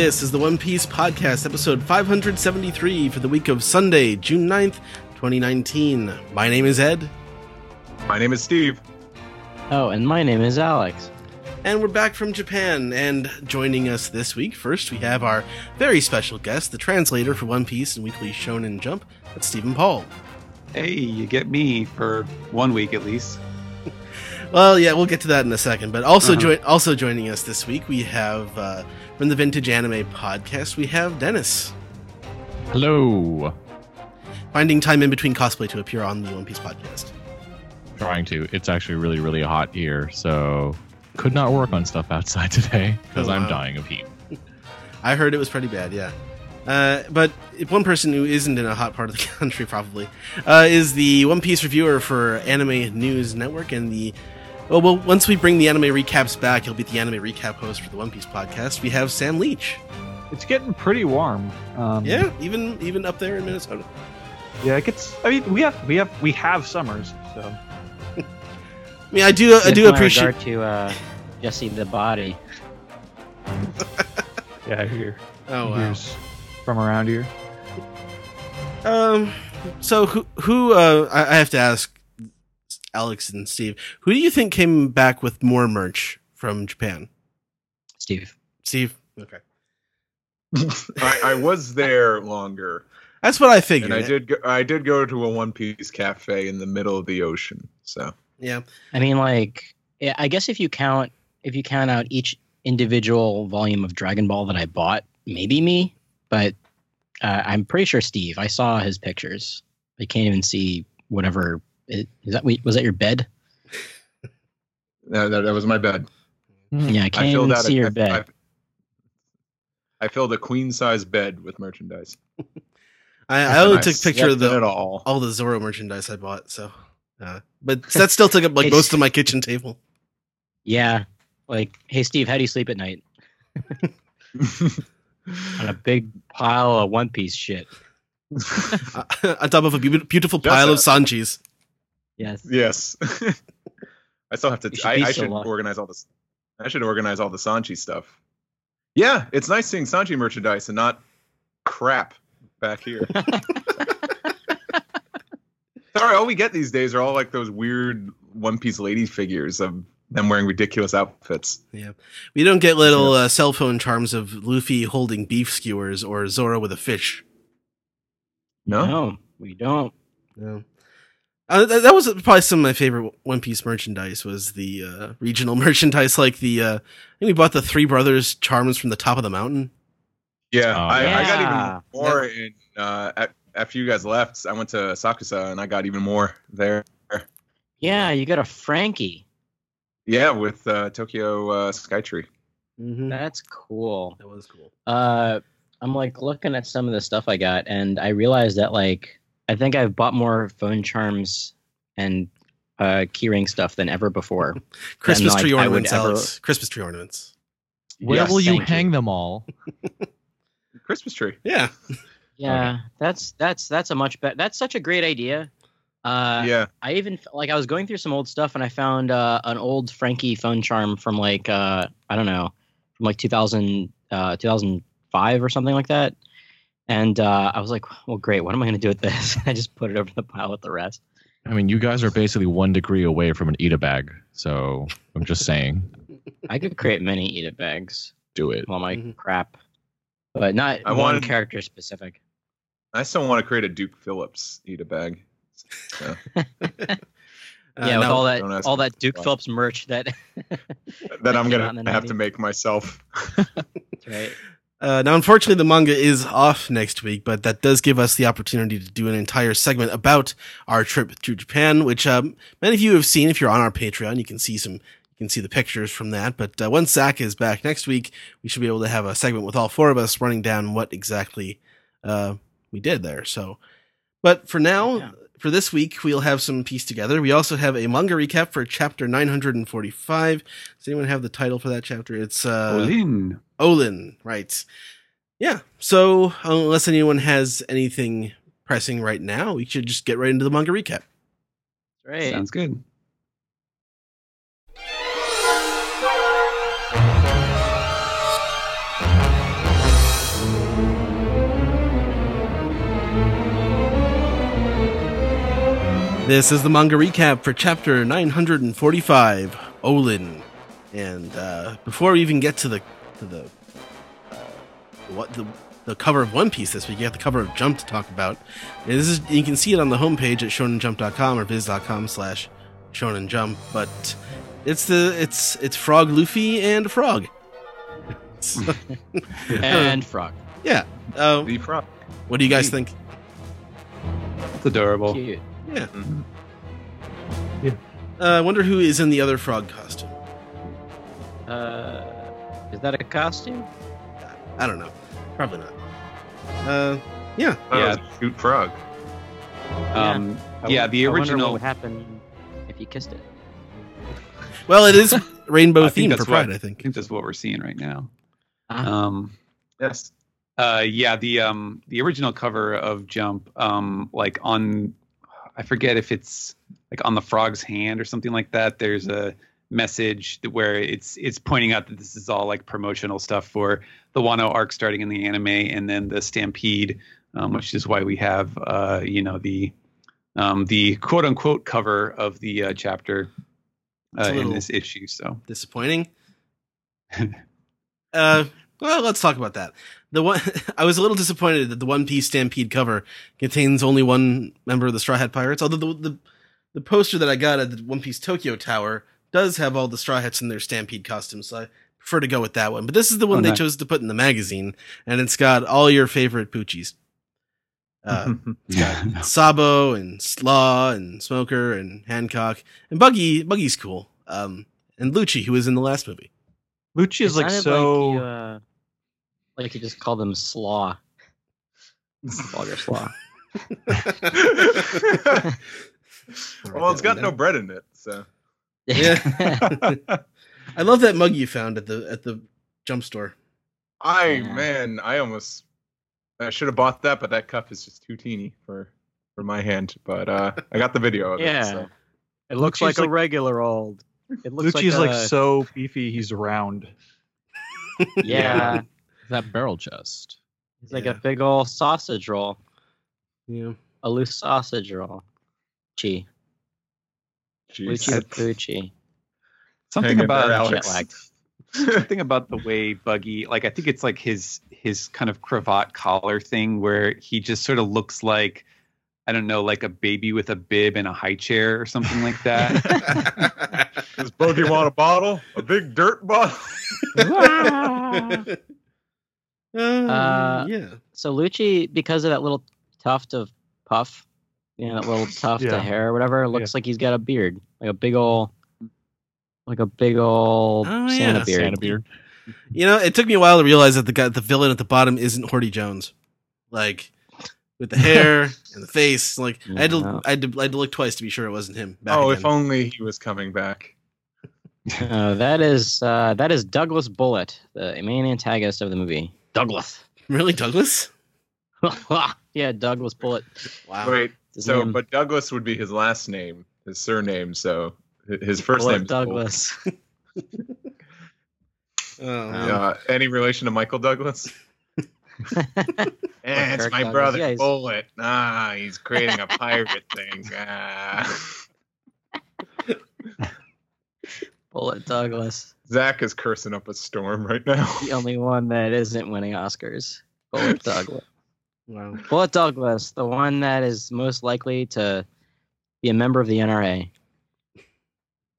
This is the One Piece Podcast, episode 573 for the week of Sunday, June 9th, 2019. My name is Ed. My name is Steve. Oh, and my name is Alex. And we're back from Japan. And joining us this week, first, we have our very special guest, the translator for One Piece and Weekly Shonen Jump. That's Stephen Paul. Hey, you get me for one week at least. Well, yeah, we'll get to that in a second. But also, Uh-huh. join, also joining us this week, we have uh, from the Vintage Anime Podcast, we have Dennis. Hello. Finding time in between cosplay to appear on the One Piece podcast. Trying to. It's actually really, really hot here, so could not work on stuff outside today because Oh, I'm dying of heat. I heard it was pretty bad, yeah. Uh, but one person who isn't in a hot part of the country, probably, uh, is the One Piece reviewer for Anime News Network and the. Oh, well, once we bring the anime recaps back, he'll be the anime recap host for the One Piece podcast. We have Sam Leach. It's getting pretty warm. Um, Yeah, even even up there in Minnesota. yeah. It gets. I mean, we have we have we have summers, so I mean, I do I do my appreciate. regard to uh, Jesse the Body. yeah. Here, Oh wow. here's from around here. Um. So who who uh I, I have to ask Alex and Steve. Who do you think came back with more merch from Japan? Steve. Steve. Okay. I, I was there longer, That's what I figured. and I did. Go, I did go to a One Piece cafe in the middle of the ocean. So Yeah. I mean, like, yeah, I guess if you count if you count out each individual volume of Dragon Ball that I bought, maybe me, but uh, I'm pretty sure Steve. I saw his pictures. I can't even see whatever. It, is that was that your bed? that, that, that was my bed. Yeah, I can't I even see a, your bed. I, I filled a queen size bed with merchandise. I, I only I took a picture of the it all. all the Zoro merchandise I bought. So, uh, but that still took up like It's- most of my kitchen table. Yeah, like, hey Steve, how do you sleep at night? On a big pile of One Piece shit. On top of a beau- beautiful Just pile a- of Sanjis. Yes. yes. I still have to. Should I, I should lucky. organize all this. I should organize all the Sanji stuff. Yeah, it's nice seeing Sanji merchandise and not crap back here. Sorry, all we get these days are all like those weird One Piece lady figures of them wearing ridiculous outfits. Yeah, we don't get little uh, cell phone charms of Luffy holding beef skewers or Zoro with a fish. No, No, we don't. No. Uh, th- that was probably some of my favorite One Piece merchandise. Was the uh, regional merchandise like the? Uh, I think we bought the Three Brothers charms from the top of the mountain. yeah, Oh, I, I got even more in uh, at, after you guys left. I went to Asakusa and I got even more there. Yeah, you got a Frankie. Yeah, with uh, Tokyo uh, Skytree. Mm-hmm. That's cool. That was cool. Uh, I'm like looking at some of the stuff I got, and I realized that like I think I've bought more phone charms and uh, keyring stuff than ever before. Christmas like, tree I would ornaments, ever- Alex. Christmas tree ornaments. Where Yes, will you thank hang them all? Christmas tree. Yeah. Yeah, that's that's that's a much better. That's such a great idea. Uh, yeah, I even like I was going through some old stuff and I found uh, an old Frankie phone charm from like uh, I don't know from like 2000 uh, 2005 or something like that. And uh, I was like, well, great. What am I going to do with this? I just put it over the pile with the rest. I mean, you guys are basically one degree away from an ita bag, so I'm just saying, I could create many ita bags do it. with all my Mhm. crap, but not I one wanted- character specific. I still want to create a Duke Phillips ita bag. So, Uh, yeah, with now- all that all that Duke why. Phillips merch that. that I'm came out in gonna the have to make myself. That's right. Uh, now, unfortunately, the manga is off next week, but that does give us the opportunity to do an entire segment about our trip to Japan, which um, many of you have seen. If you're on our Patreon, you can see some, you can see the pictures from that. But uh, once Zach is back next week, we should be able to have a segment with all four of us running down what exactly uh, we did there. So, but for now, Yeah. for this week, we'll have some piece together. We also have a manga recap for chapter 945. Does anyone have the title for that chapter? It's uh, Olin. Olin writes, yeah. So uh, unless anyone has anything pressing right now, we should just get right into the manga recap. Right. Sounds good. This is the manga recap for chapter 945, Olin. And uh, before we even get to the to the uh, what the the cover of One Piece this week, you got the cover of Jump to talk about. And this is you can see it on the homepage at shonenjump.com or viz.com slash shonen jump, but it's the it's it's Frog Luffy and Frog. So, and frog. yeah. Uh, The frog. what do you guys think? It's adorable. Cute. Yeah. Mhm. Uh, I wonder who is in the other frog costume. Uh, is that a costume? I don't know. Probably not. Uh, yeah. That Yeah. was a cute frog. Um, I yeah, won- the I wonder original. what would happen if you kissed it? Well, it is rainbow I think themed for that's what- Pride. I I think. think that's what we're seeing right now. Ah. Um, Yes. uh, yeah, the um, the original cover of Jump, um, like on, I forget if it's like on the frog's hand or something like that. There's a message that- where it's it's pointing out that this is all like promotional stuff for the Wano arc starting in the anime, and then the Stampede, um, which is why we have uh, you know the um, the quote unquote cover of the uh, chapter uh, in this issue. So Disappointing. uh, well, let's talk about that. The one I was a little disappointed that the One Piece Stampede cover contains only one member of the Straw Hat Pirates. Although the the, the poster that I got at the One Piece Tokyo Tower does have all the Straw Hats in their Stampede costumes, so I prefer to go with that one. But this is the one Oh, they nice. chose to put in the magazine, and it's got all your favorite Poochies. Uh, it's Sabo and Slaw and Smoker and Hancock and Buggy. Buggy's cool. Um, and Lucci, who was in the last movie. Lucci is It like so. Like you, uh, like you just call them slaw. Vulgar slaw. well, it's got no bread in it, so Yeah. I love that mug you found at the at the jump store. I Yeah. man, I almost I should have bought that, but that cup is just too teeny for for my hand. But uh I got the video of Yeah. it. So. It looks Lucci's like a regular old. It looks Lucci's like, like, a- so beefy. He's round. Yeah, That barrel chest. it's like Yeah. a big old sausage roll, Yeah. a loose sausage roll. Chi, Jeez. Lucci Pucci. something Hang about there, Alex. Alex. something about the way Buggy, like I think it's like his his kind of cravat collar thing, where he just sort of looks like I don't know, like a baby with a bib and a high chair or something like that. Does Bogey want a bottle? A big dirt bottle? Uh, yeah. So Lucci, because of that little tuft of puff, you know, that little tuft Yeah. of hair or whatever, looks like he's got a beard, like a big old, like a big old Oh, Santa yeah, beard. Santa beard. You know, it took me a while to realize that the guy, the villain at the bottom, isn't Hody Jones. Like with the hair and the face. Like I had to, Yeah. I had to, I had to look twice to be sure it wasn't him. Back oh, again. if only he was coming back. Uh, that is uh, that is Douglas Bullet, the main antagonist of the movie. Douglas. really Douglas? yeah, Douglas Bullet. Wow. Wait, His so name- but Douglas would be his last name, his surname. So his first name is Douglas. Oh, Uh, any relation to Michael Douglas? Eh, it's Kirk my Douglas, brother, yeah, Bullet. Ah, he's creating a pirate thing. Ah. Bullet Douglas. Zach is cursing up a storm right now. The only one that isn't winning Oscars. Bullet Douglas. Wow. Bullet Douglas, the one that is most likely to be a member of the NRA.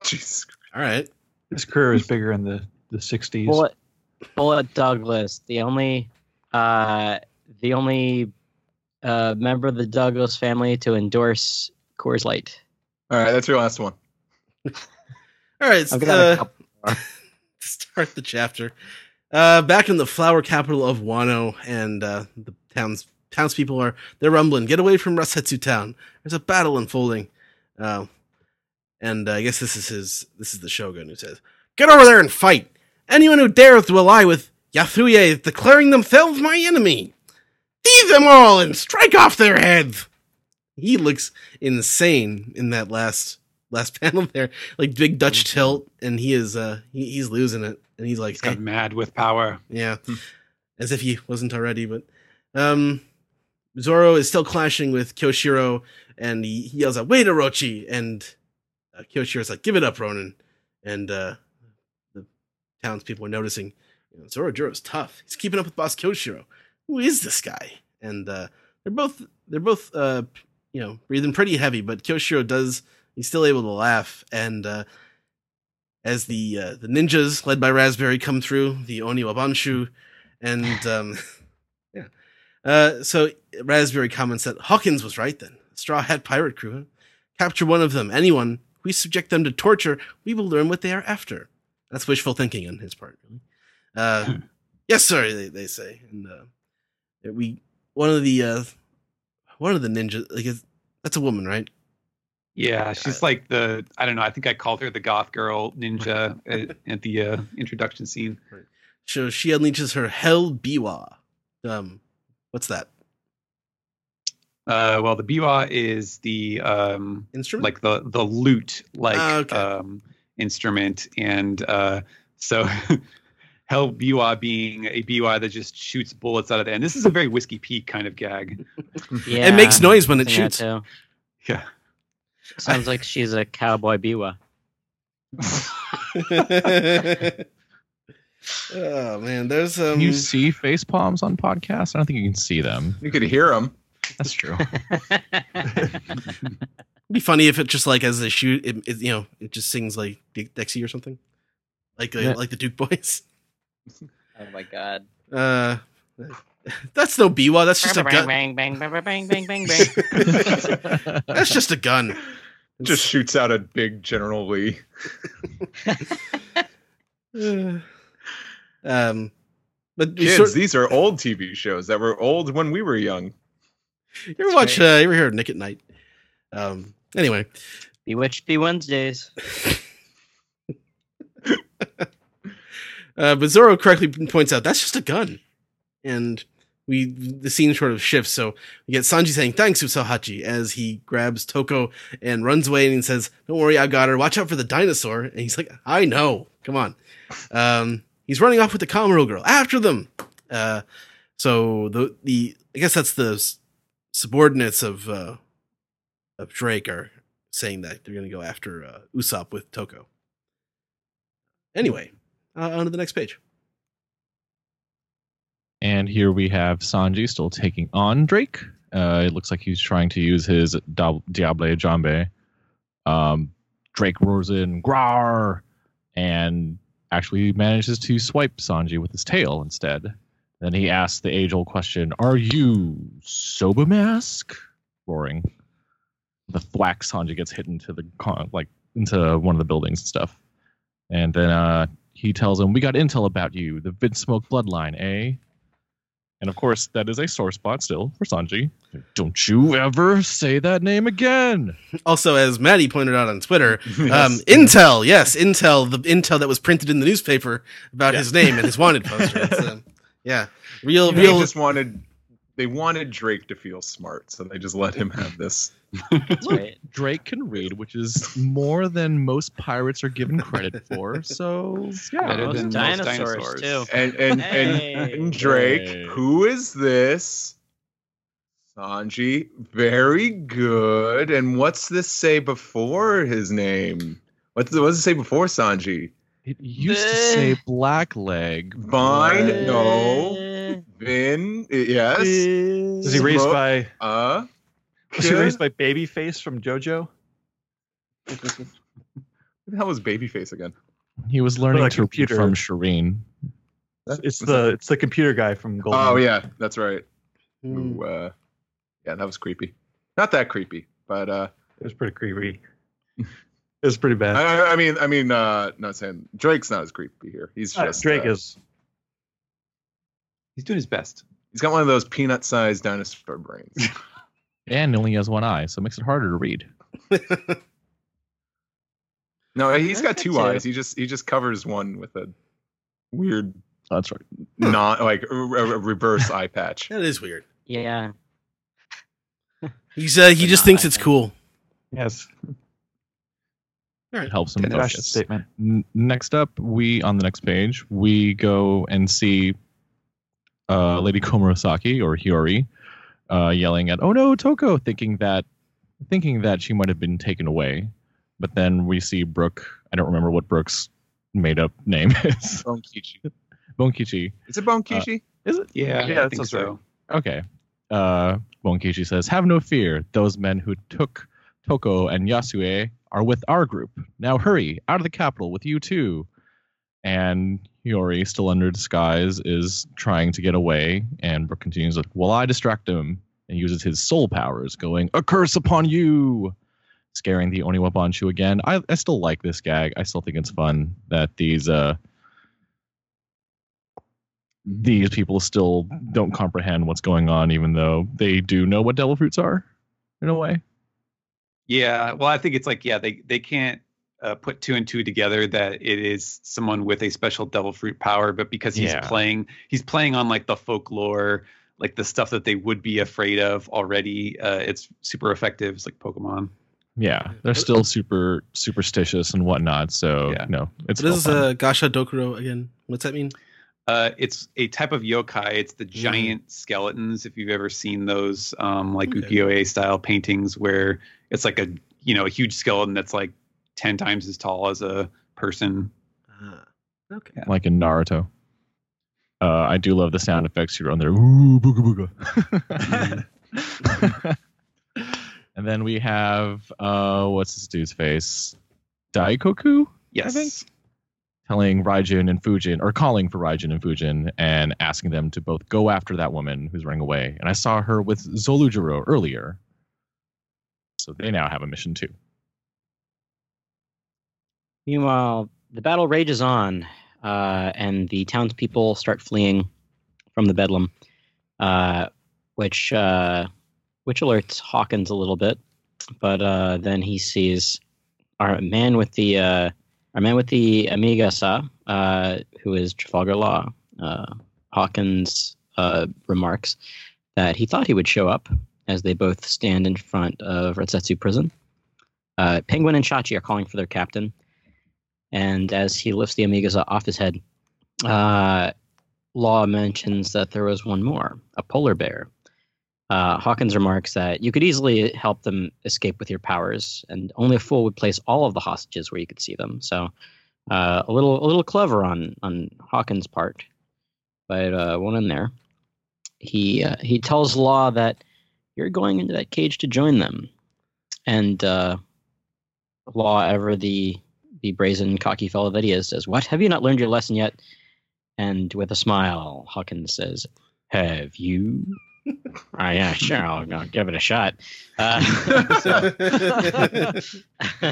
Jesus. All right. His career is bigger in the the '60s. Bullet Bullet Douglas, the only uh the only uh member of the Douglas family to endorse Coors Light. All right, that's your last one. All right. I've got a uh, couple. start the chapter. Uh, back in the flower capital of Wano, and uh, the town's townspeople are they're rumbling. Get away from Rasetsu town. There's a battle unfolding. Uh, and uh, I guess this is his. This is the shogun who says, "Get over there and fight. Anyone who dares to ally with Yasuie is declaring themselves my enemy. Seize them all and strike off their heads." He looks insane in that last last panel there, like big Dutch tilt, and he is uh he, he's losing it, and he's like, He's got "Hey." mad with power. yeah, as if he wasn't already. But um, Zoro is still clashing with Kyoshiro, and he, yells out, "Wait, Orochi!" And uh, Kyoshiro's like, "Give it up, Ronin." And uh, the townspeople are noticing, you know, Zoro tough. He's keeping up with Boss Kyoshiro. Who is this guy? And uh, they're both they're both uh, you know breathing pretty heavy, but Kyoshiro does he's still able to laugh. And uh, as the uh, the ninjas led by Raspberry come through, the Oni Wabanshu, and um, uh, so Raspberry comments that Hawkins was right. Then Straw Hat Pirate Crew, capture one of them. Anyone we subject them to torture, we will learn what they are after. That's wishful thinking on his part. Really. Uh, yes, sir. They, they say, and uh, we one of the uh, one of the ninjas like that's a woman, right? Yeah, she's like the I don't know. I think I called her the goth girl ninja at, at the uh, introduction scene. So she unleashes her Hell Biwa. Um, what's that Uh, well, the biwa is the um, instrument? like the the lute like Ah, okay. um, instrument, and uh, so hell biwa being a biwa that just shoots bullets out of the end. This is a very whiskey peak kind of gag. Yeah, it makes noise when it shoots. too. Yeah. Sounds like she's a cowboy biwa. oh man, there's um. Can you see face palms on podcasts? I don't think you can see them. You could hear them. That's true. It'd be funny if it just like as they shoot, it, it you know, it just sings like De- Dixie or something, like uh, Yeah. like the Duke Boys. oh my god. Uh, that's no Biwa. That's just a gun. bang, bang, bang, bang, bang, bang, bang. That's just a gun. Just shoots out a big General Lee. Um, but Kids, sort- these are old TV shows that were old when we were young. you ever watch? Uh, you ever hear of Nick at Night? Um. Anyway, Bewitched Be Wednesdays. uh, but Zoro correctly points out that's just a gun, and we the scene sort of shifts. So we get Sanji saying thanks Usohachi as he grabs Toko and runs away and he says, "Don't worry, I got her. Watch out for the dinosaur." And he's like, "I know. Come on." Um, he's running off with the Kamuro girl after them. Uh, so the the I guess that's the subordinates of uh, of Drake are saying that they're going to go after uh, Usopp with Toko. Anyway, uh, on to the next page. And here we have Sanji still taking on Drake. Uh, it looks like he's trying to use his Diable Jambe. Um, Drake roars in, Grar! And actually manages to swipe Sanji with his tail instead. Then he asks the age old question Are you Soba Mask? Roaring. The thwack Sanji gets hit into the con- like into one of the buildings and stuff. And then uh, he tells him, We got intel about you, the Vinsmoke bloodline, eh? And of course, that is a sore spot still for Sanji. Don't you ever say that name again. Also, as Maddie pointed out on Twitter, um, Yes. Intel, yes, Intel, the Intel that was printed in the newspaper about his name and his wanted poster. It's, um, yeah, real, they real. just wanted they wanted Drake to feel smart, so they just let him have this. That's. Drake can read, which is more than most pirates are given credit for. So, yeah. Better most than dinosaurs, dinosaurs. too. And and Hey. and, and Drake, Hey. who is this? Sanji, very good. And what's this say before his name? What does, what does it say before Sanji? It used to say Blackleg. Vine? No. Vin? Yes. Is he raised Smoke- by Uh? was he raised by Babyface from JoJo? Who the hell was Babyface again? He was learning Like to read computer. from Shireen. It's the it's the computer guy from Golden. Oh yeah, that's right. Hmm. Who, uh, yeah, that was creepy. Not that creepy, but uh, it was pretty creepy. it was pretty bad. I, I- I mean, I mean, uh, not saying Drake's not as creepy here. He's Uh, just Drake uh, is He's doing his best. He's got one of those peanut-sized dinosaur brains. And he only has one eye, so it makes it harder to read. No, he's got two eyes. He just he just covers one with a weird, That's right. not like a, a reverse eye patch. that is weird. Yeah. He's uh, he just thinks it's cool. yes. It helps him focus. statement. N- next up, we on the next page we go and see uh, Lady Komurasaki or Hiyori uh, yelling at "Oh no, Toko!" thinking that thinking that she might have been taken away. But then we see Brooke. I don't remember what Brooke's made up name is. Bonkichi. Bonkichi. Is it Bonkichi? Is it? Yeah, Yeah, I that think sounds so. Okay. Uh, Bonkichi says, "Have no fear. Those men who took Toko and Yasuie are with our group. Now hurry out of the capital with you too." And Yori, still under disguise, is trying to get away. And Brooke continues, "Well, I distract him." And uses his soul powers, going, "A curse upon you!" Scaring the Oniwa Banshu again. I, I still like this gag. I still think it's fun that these uh these people still don't comprehend what's going on, even though they do know what devil fruits are, in a way. Yeah, well, I think it's like yeah, they they can't uh, put two and two together that it is someone with a special devil fruit power, but because he's Yeah. playing, he's playing on like the folklore, like the stuff that they would be afraid of already. Uh, it's super effective. It's like Pokemon. Yeah, they're still super superstitious and whatnot. So Yeah. no, it's What is still fun. uh, Gasha Dokuro again? What's that mean? Uh, it's a type of yokai. It's the Mm. giant skeletons. If you've ever seen those, um, like Okay. ukiyo-e style paintings, where it's like a you know a huge skeleton that's like ten times as tall as a person. Ah, okay. Yeah. like in Naruto. Uh, I do love the sound effects here on there. Ooh, booga booga. and then we have uh, what's this dude's face? Daikoku Yes. think- telling Raijin and Fujin, or calling for Raijin and Fujin, and asking them to both go after that woman who's running away. And I saw her with Zorojuro earlier, so they now have a mission too. Meanwhile, the battle rages on, uh, and the townspeople start fleeing from the bedlam, uh, which uh, which alerts Hawkins a little bit. But uh, then he sees our man with the uh, our man with the Amigasa, uh, who is Trafalgar Law. Hawkins remarks that he thought he would show up as they both stand in front of Rasetsu prison. Penguin and Shachi are calling for their captain. And as he lifts the Amigas off his head, uh, Law mentions that there was one more, a polar bear. Uh, Hawkins remarks that you could easily help them escape with your powers, and only a fool would place all of the hostages where you could see them. So, uh, a little, a little clever on on Hawkins' part, but uh, one in there. He uh, he tells Law that you're going into that cage to join them, and uh, Law, ever the the brazen, cocky fellow that he is, says, "What? Have you not learned your lesson yet?" And with a smile, Hawkins says, "Have you?" oh, yeah, sure. I'll, I'll give it a shot. Uh, so-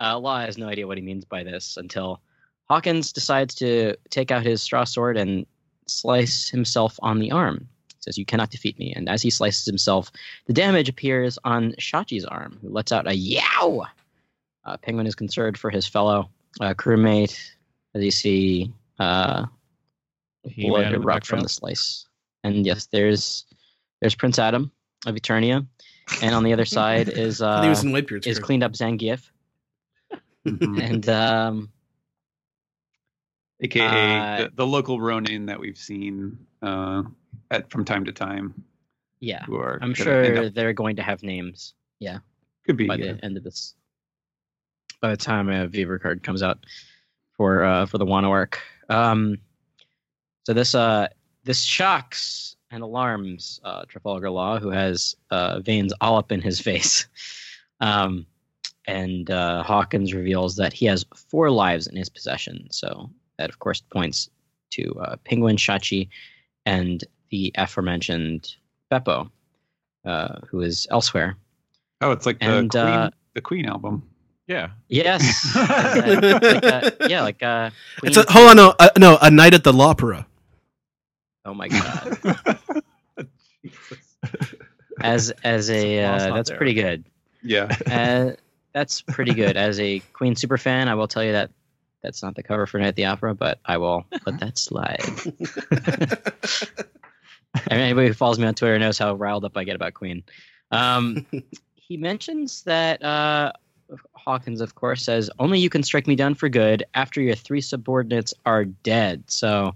uh, Law has no idea what he means by this until Hawkins decides to take out his straw sword and slice himself on the arm. Says, "You cannot defeat me." And as he slices himself, the damage appears on Shachi's arm, who lets out a yow. Uh, Penguin is concerned for his fellow uh, crewmate as you see uh, He-Man blood in the erupt from the slice. And yes, there's there's Prince Adam of Eternia, and on the other side is uh, he was in Whitebeard's is crew. cleaned up Zangief, Mhm. and um, aka Uh, the, the local Ronin that we've seen uh, at from time to time. yeah, Who are I'm sure they're going to have names Yeah, could be by yeah. the end of this. By the time a Vivre card comes out for uh, for the Wano arc, um, so this uh this shocks and alarms uh, Trafalgar Law, who has uh, veins all up in his face. Um, and uh, Hawkins reveals that he has four lives in his possession. So that, of course, points to uh, Penguin Shachi and the aforementioned Bepo, uh, who is elsewhere. Oh, it's like the Queen, uh, the Queen album. Yeah. Yes, like, uh, yeah, like uh, It's a, hold on, no, uh, no, a night at the Lawpera. Oh my god! As as a uh, that's there. pretty good. yeah. Uh, that's pretty good. As a Queen super fan, I will tell you that that's not the cover for Night at the Opera, but I will let that slide. And anybody who follows me on Twitter knows how riled up I get about Queen. Um, he mentions that uh, Hawkins, of course, says only you can strike me down for good after your three subordinates are dead. So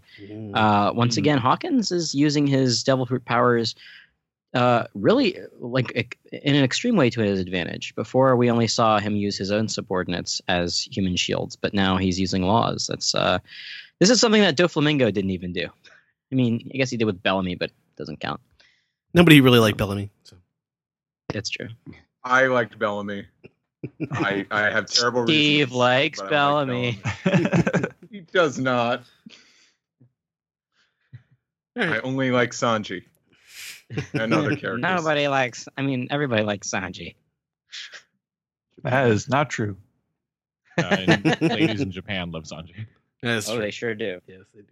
uh, once Hmm. again, Hawkins is using his devil fruit powers uh, really like in an extreme way to his advantage. Before we only saw him use his own subordinates as human shields, but now he's using laws. That's uh, this is something that Doflamingo didn't even do. I mean, I guess he did with Bellamy, but it doesn't count. Nobody really liked Bellamy. So. That's true. I liked Bellamy. I, I have terrible Steve reasons, likes but I like Bellamy. Bellamy. He does not. I only like Sanji and other characters. Nobody likes. I mean, everybody likes Sanji. That is not true. Uh, and ladies in Japan love Sanji. That's Oh, true. they sure do. Yes, they do.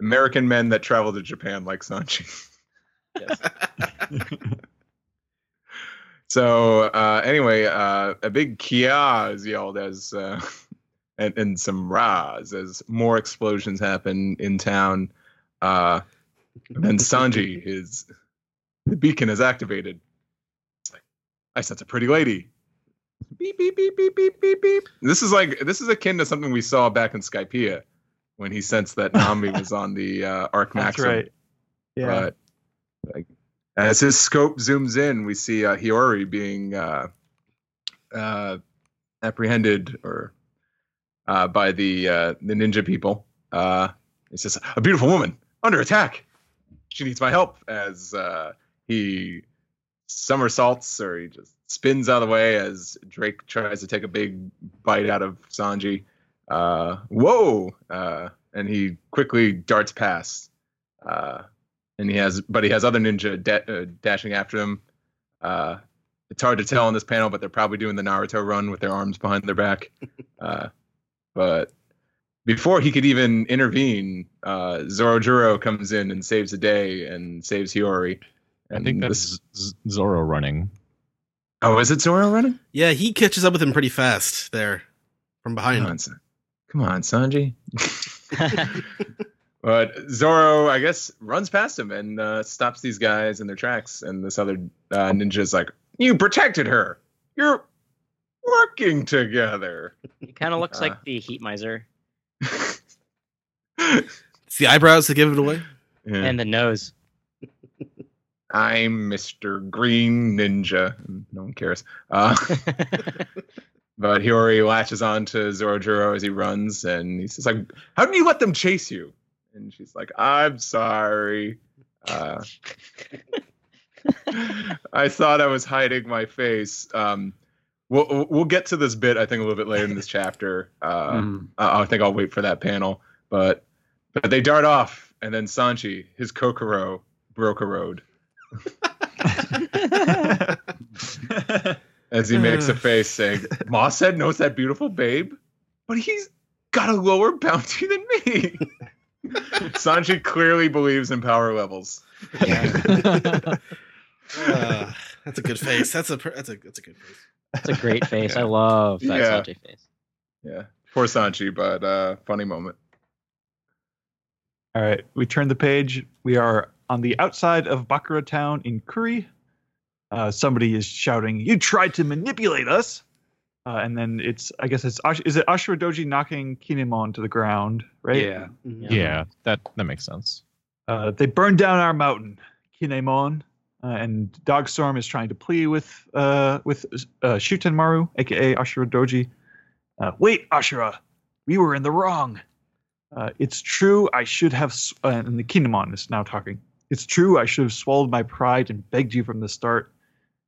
American men that travel to Japan like Sanji. So uh, anyway, uh, a big Kia is yelled as, uh, and, and some Raz as more explosions happen in town. Uh, and then Sanji, his the beacon is activated. Like, I sense a pretty lady. Beep beep beep beep beep beep beep. This is like this is akin to something we saw back in Skypiea when he sensed that Nami was on the uh, Arc That's right. Yeah. But like, as his scope zooms in, we see uh, being uh, uh, apprehended or uh, by the uh, the ninja people. Uh, it's just a beautiful woman under attack. She needs my help. As he somersaults or he just spins out of the way as Drake tries to take a big bite out of Sanji. Uh, whoa! Uh, and he quickly darts past. Uh, and he has but he has other ninja da- uh, dashing after him. Uh it's hard to tell on this panel but they're probably doing the naruto run with their arms behind their back. Uh but before he could even intervene uh zorojuro comes in and saves the day and saves hiyori. I think this that's Z- Zoro running. oh is it zoro running? Yeah, he catches up with him pretty fast there from come behind. on, San- come on sanji But Zoro, I guess, runs past him and uh, stops these guys in their tracks. And this other uh, ninja's like, "You protected her. You're working together." He kind of looks Uh. like the heat miser It's the eyebrows that give it away. Yeah. and the nose. I'm Mr. Green Ninja. No one cares. Uh, but Hiyori latches on to Zorojuro as he runs, and he says, "Like, how did you let them chase you?" And she's like, "I'm sorry. Uh, I thought I was hiding my face." Um, we'll we'll get to this bit, I think, a little bit later in this chapter. Uh, Mm. I I think I'll wait for that panel, but but they dart off, and then Sanji, his Kokoro, broke a road. as he makes a face saying, Moss said knows that beautiful babe, but he's got a lower bounty than me. Sanji clearly believes in power levels. Uh, that's a good face. That's a that's a that's a good face. That's a great face. I love that Yeah. Sanji face. Yeah. Poor Sanji, but uh funny moment. All right, we turn the page. We are on the outside of Bakura town in Kuri. Uh, somebody is shouting, "You tried to manipulate us!" Uh, and then it's, I guess it's, is it Ashura Doji knocking Kinemon to the ground, right? Yeah. Yeah, that that makes sense. Uh, they burned down our mountain, Kinemon, uh, and Dogstorm is trying to plea with uh, with uh, Shutenmaru, aka Ashura Doji. Uh, Wait, Ashura, we were in the wrong. Uh, it's true. I should have. s- Uh, and the Kinemon is now talking. It's true. I should have swallowed my pride and begged you from the start.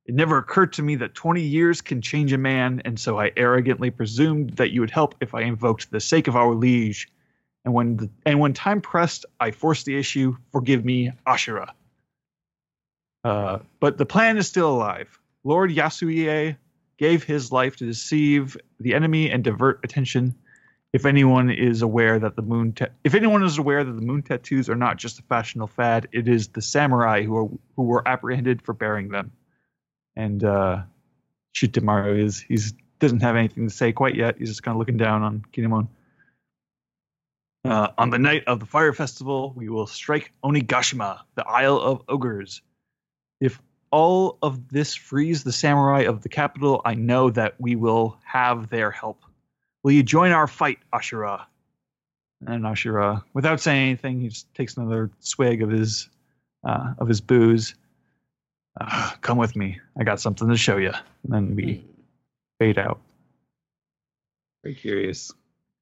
It never occurred to me that 20 years can change a man, and so I arrogantly presumed that you would help if I invoked the sake of our liege. And when the, and when time pressed, I forced the issue. Forgive me, Ashura. Uh, but the plan is still alive. Lord Yasuie gave his life to deceive the enemy and divert attention. If anyone is aware that the moon, ta- if anyone is aware that the moon tattoos are not just a fashionable fad, it is the samurai who are who were apprehended for bearing them. And uh, Shutenmaru is he's doesn't have anything to say quite yet. He's just kind of looking down on Kinemon. Uh, on the night of the fire festival, we will strike Onigashima, the Isle of Ogres. If all of this frees the samurai of the capital, I know that we will have their help. Will you join our fight, Ashura? And Ashura, without saying anything, he just takes another swig of his uh, of his booze. Uh, come with me. I got something to show you. And then we Hmm. fade out. Very curious.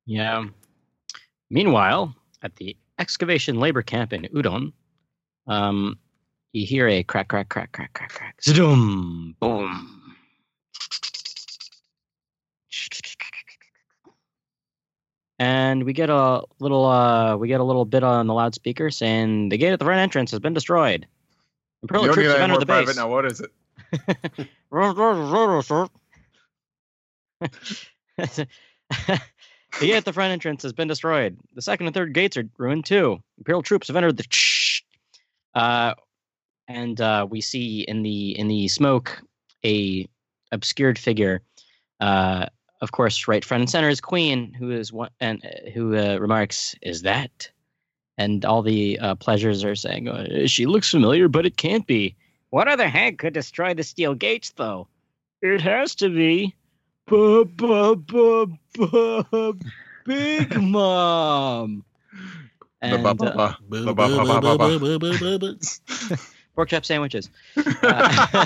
Yeah. Meanwhile, at the excavation labor camp in Udon, um, you hear a crack, crack, crack, crack, crack, crack. Zoom, boom. And we get a little, uh, we get a little bit on the loudspeaker saying the gate at the front entrance has been destroyed. Imperial you don't troops need have entered the private base. now. What is it? the gate at the front entrance has been destroyed. The second and third gates are ruined too. Imperial troops have entered the. Uh, and uh, we see in the in the smoke a obscured figure. Uh, of course, right front and center is Queen, who is one and uh, who uh, remarks, "Is that?" And all the uh, pleasures are saying, uh, "She looks familiar, but it can't be." What other hand could destroy the steel gates, though? It has to be. Big Mom. And, uh, pork chop sandwiches. Uh,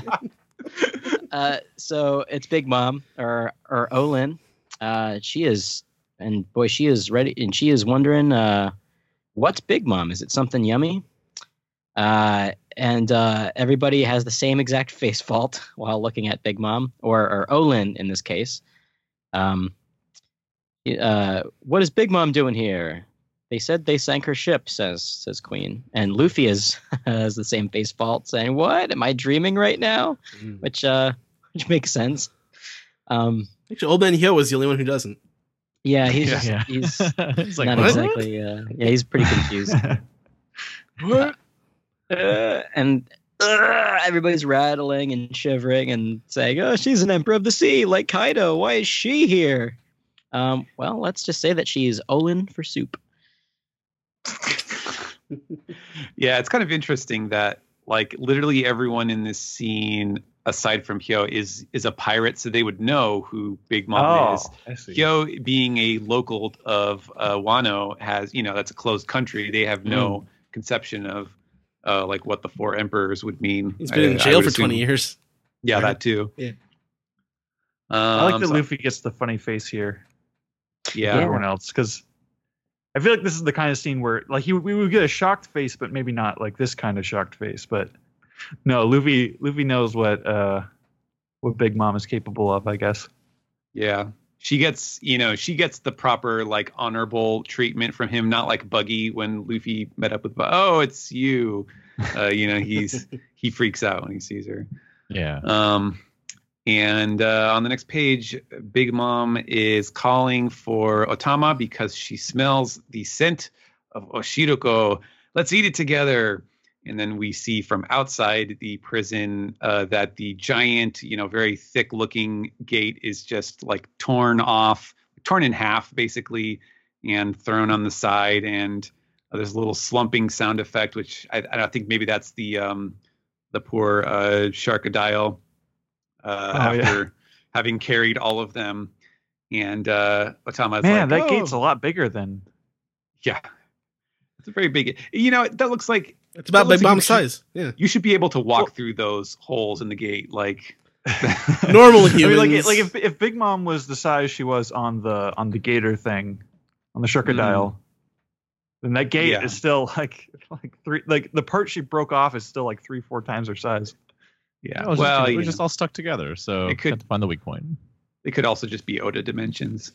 uh, so it's Big Mom or or Olin. Uh, she is, and boy, she is ready, and she is wondering, uh, what's Big Mom? Is it something yummy? Uh, and uh, everybody has the same exact face fault while looking at Big Mom or or Olin in this case. Um, uh, what is Big Mom doing here? They said they sank her ship, says says Queen, and Luffy is has the same face fault, saying, "What? Am I dreaming right now?" Mm. Which uh, which makes sense. Um, Actually, Old Man Hyo is the only one who doesn't. Yeah, he's Yeah. just, he's it's like not what? exactly. Uh, yeah, he's pretty confused. What? Uh, and uh, everybody's rattling and shivering and saying, "Oh, she's an emperor of the sea, like Kaido. Why is she here?" Um, well, let's just say that she's Olin for soup. Yeah, it's kind of interesting that like literally everyone in this scene, aside from Hyo, is is a pirate, so they would know who Big Mom is. oh, I see. Hyo, being a local of uh, Wano, has you know that's a closed country. They have no conception of uh, like what the four emperors would mean. He's been I- in jail for assume- 20 years. Yeah, that too. Yeah. Um, I like that so- Luffy gets the funny face here. yeah. than everyone else because I feel like this is the kind of scene where like he we would get a shocked face, but maybe not like this kind of shocked face. But no, Luffy Luffy knows what uh what Big Mom is capable of, I guess. Yeah. She gets, you know, she gets the proper like honorable treatment from him, not like Buggy when Luffy met up with Bu- Oh, it's you. Uh, you know, he's he freaks out when he sees her. Yeah. Um and uh, on the next page, Big Mom is calling for Otama because she smells the scent of Oshiruko. Let's eat it together. And then we see from outside the prison uh, that the giant, you know, very thick looking gate is just like torn off, torn in half basically, and thrown on the side. And uh, there's a little slumping sound effect, which I, I think maybe that's the um, the poor uh, Sharkadile uh, Oh, yeah. after having carried all of them. And uh, Otama's Man, like, that "Oh." gate's a lot bigger than Yeah. It's a very big. You know, that looks like It's about That looks Big like Mom's should- size. Yeah. you should be able to walk Well- through those holes in the gate. Like, Normal I mean, like, like if if Big Mom was the size she was on the on the Gator thing, on the Sharkadile, then that gate Yeah. is still like like three like the part she broke off is still like three four times her size. yeah. It was well, just, you we're just all stuck together, so It it could- could to find the weak point. it could also just be Oda dimensions.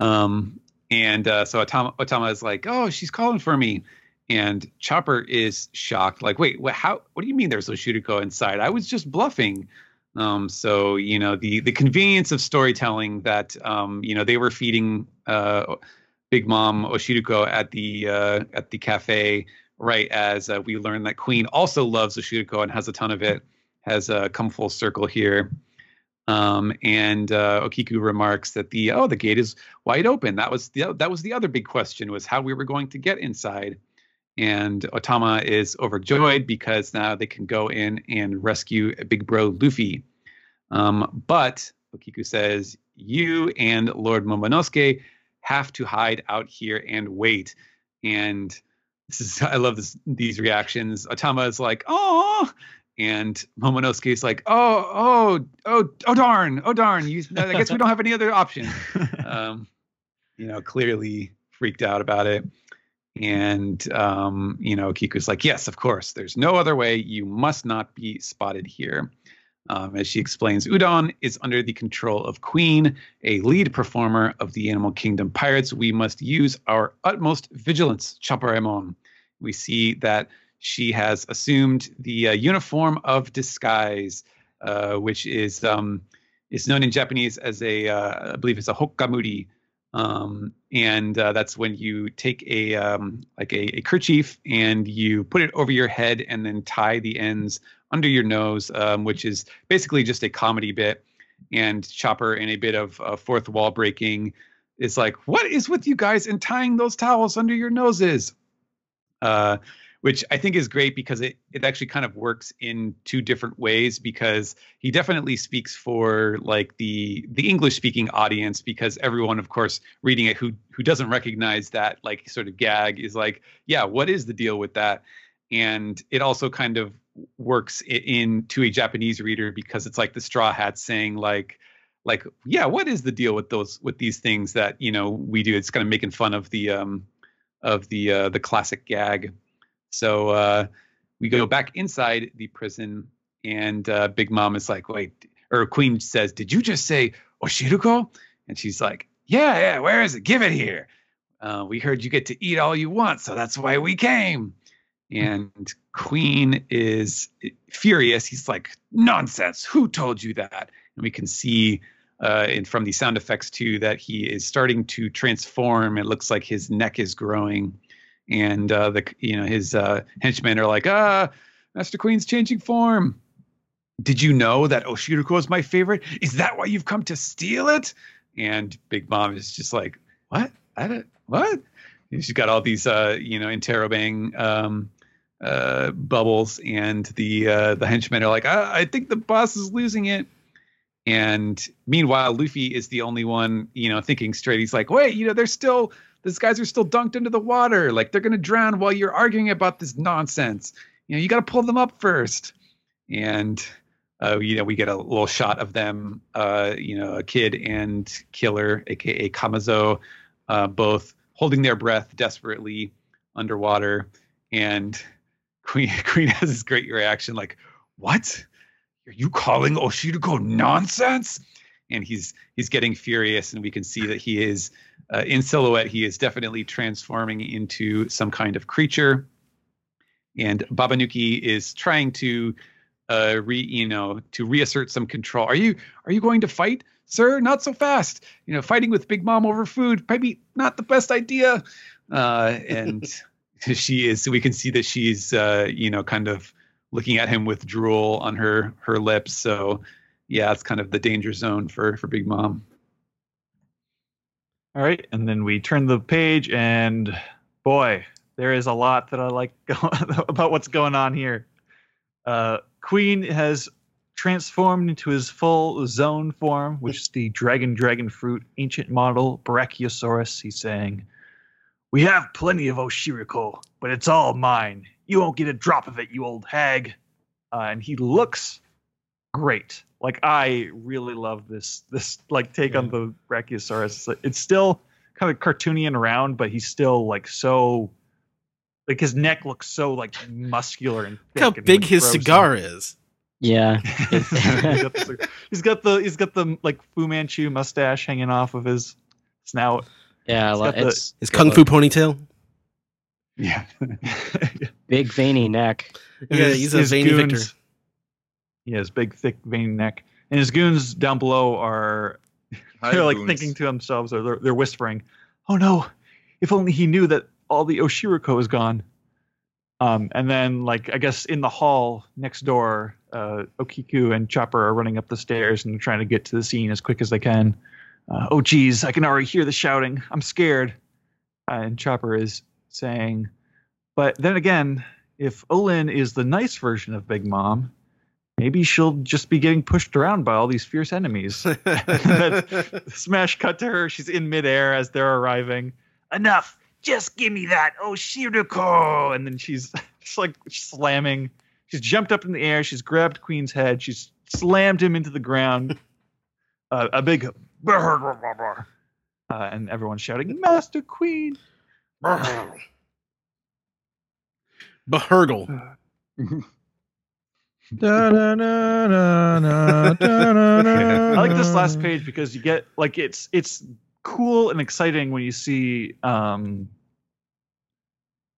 Um, and uh, so Otama, Otama is like, "Oh, she's calling for me," and Chopper is shocked. Like, wait, what? How? What do you mean there's Oshiruko inside? I was just bluffing. Um, so you know the the convenience of storytelling that um, you know they were feeding uh, Big Mom Oshiruko at the uh, at the cafe right as uh, we learn that Queen also loves Oshiruko and has a ton of it. Has uh, come full circle here. Um, and uh, Okiku remarks that the oh the gate is wide open. That was the that was the other big question was how we were going to get inside. And Otama is overjoyed because now they can go in and rescue Big Bro Luffy. Um, but Okiku says you and Lord Momonosuke have to hide out here and wait. And this is I love this these reactions. Otama is like, oh, And Momonosuke is like, oh, oh, oh, oh, darn, oh, darn. You, I guess we don't have any other option. Um, you know, clearly freaked out about it. And, um, you know, Kiku's like, yes, of course, there's no other way. You must not be spotted here. Um, as she explains, Udon is under the control of Queen, a lead performer of the Animal Kingdom Pirates. We must use our utmost vigilance, Chopaemon. We see that she has assumed the uh, uniform of disguise, uh, which is um, is known in Japanese as a, uh, I believe it's a hokkamuri, um, and uh, that's when you take a um, like a, a, kerchief and you put it over your head and then tie the ends under your nose, um, which is basically just a comedy bit. And Chopper, in a bit of uh, fourth wall breaking, is like, "What is with you guys and tying those towels under your noses?" Uh, which I think is great because it it actually kind of works in two different ways because he definitely speaks for like the the English speaking audience because everyone of course reading it who who doesn't recognize that like sort of gag is like yeah what is the deal with that? And it also kind of works in to a Japanese reader because it's like the straw hat saying like like yeah what is the deal with those with these things that you know we do? It's kind of making fun of the um of the uh the classic gag so uh, we go back inside the prison, and uh, Big Mom is like, "Wait," or Queen says, "Did you just say Oshiruko?" And she's like, "Yeah, yeah. Where is it? Give it here. Uh, we heard you get to eat all you want, so that's why we came." And Queen is furious. He's like, "Nonsense! Who told you that?" And we can see uh, and from the sound effects too that he is starting to transform. It looks like his neck is growing and uh, the you know his uh, henchmen are like, ah, Master Queen's changing form. Did you know that Oshiruko is my favorite? Is that why you've come to steal it? And Big Mom is just like, what? I don't, what? And she's got all these, uh, you know, interrobang um, uh, bubbles, and the uh, the henchmen are like, ah, I think the boss is losing it. And meanwhile, Luffy is the only one, you know, thinking straight. He's like, wait, you know, there's still these guys are still dunked into the water. Like they're gonna drown while you're arguing about this nonsense. You know, you got to pull them up first. And uh, you know, we get a little shot of them. Uh, you know, a kid and Killer, aka Kamazo, uh, both holding their breath desperately underwater. And Queen Queen has this great reaction, like, "What? Are you calling Oshiruko nonsense?" And he's he's getting furious, and we can see that he is uh, in silhouette, he is definitely transforming into some kind of creature. And Babanuki is trying to uh, re, you know, to reassert some control. Are you are you going to fight, sir? Not so fast. You know, fighting with Big Mom over food, maybe not the best idea. Uh, and she is. So We can see that she's, uh, you know, kind of looking at him with drool on her her lips. So, yeah, it's kind of the danger Zoan for for Big Mom. All right, and then we turn the page, and boy, there is a lot that I like about what's going on here. Uh, Queen has transformed into his full zone form, which is the dragon dragon fruit ancient model Brachiosaurus. He's saying, "We have plenty of Oshiruko, but it's all mine. You won't get a drop of it, you old hag." Uh, and he looks great. Like I really love this this like take yeah. on the Brachiosaurus. It's still kind of cartoony and round, but he's still like so like his neck looks so like muscular and Look how and, big like, his gross. cigar is. Yeah. he's, got the, he's got the he's got the like Fu Manchu mustache hanging off of his snout. Yeah, He's well, got the- it's His kung fu ponytail. Yeah. big veiny neck. Yeah, his- he's a veiny goons- victor. He has big, thick, veiny neck, and his goons down below are Hi, they're like goons. thinking to themselves, or they're, they're whispering, "Oh no! If only he knew that all the Oshiruko is gone." Um, and then, like I guess in the hall next door, uh, Okiku and Chopper are running up the stairs and trying to get to the scene as quick as they can. Uh, oh geez, I can already hear the shouting. I'm scared. Uh, and Chopper is saying, but then again, if Olin is the nice version of Big Mom, maybe she'll just be getting pushed around by all these fierce enemies. Smash cut to her. She's in midair as they're arriving. Enough. Just give me that Oshiruko. And then she's just like slamming she's jumped up in the air. She's grabbed Queen's head. She's slammed him into the ground. uh, a big, uh, and everyone's shouting, "Master Queen!" Behergle. I like this last page because you get like it's it's cool and exciting when you see um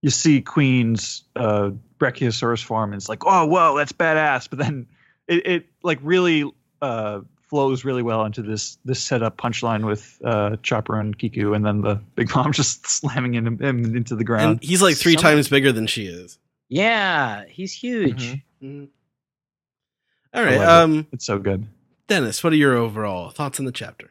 you see Queen's uh Brachiosaurus form and it's like, oh whoa, that's badass. But then it, it like really uh flows really well into this this setup punchline with uh Chopper and Kiku and then the big mom just slamming him, him into the ground. And he's like three Some- times bigger than she is. Yeah, he's huge. Mhm. Mhm. All right. love it. Um, It's so good. Dennis, what are your overall thoughts on the chapter?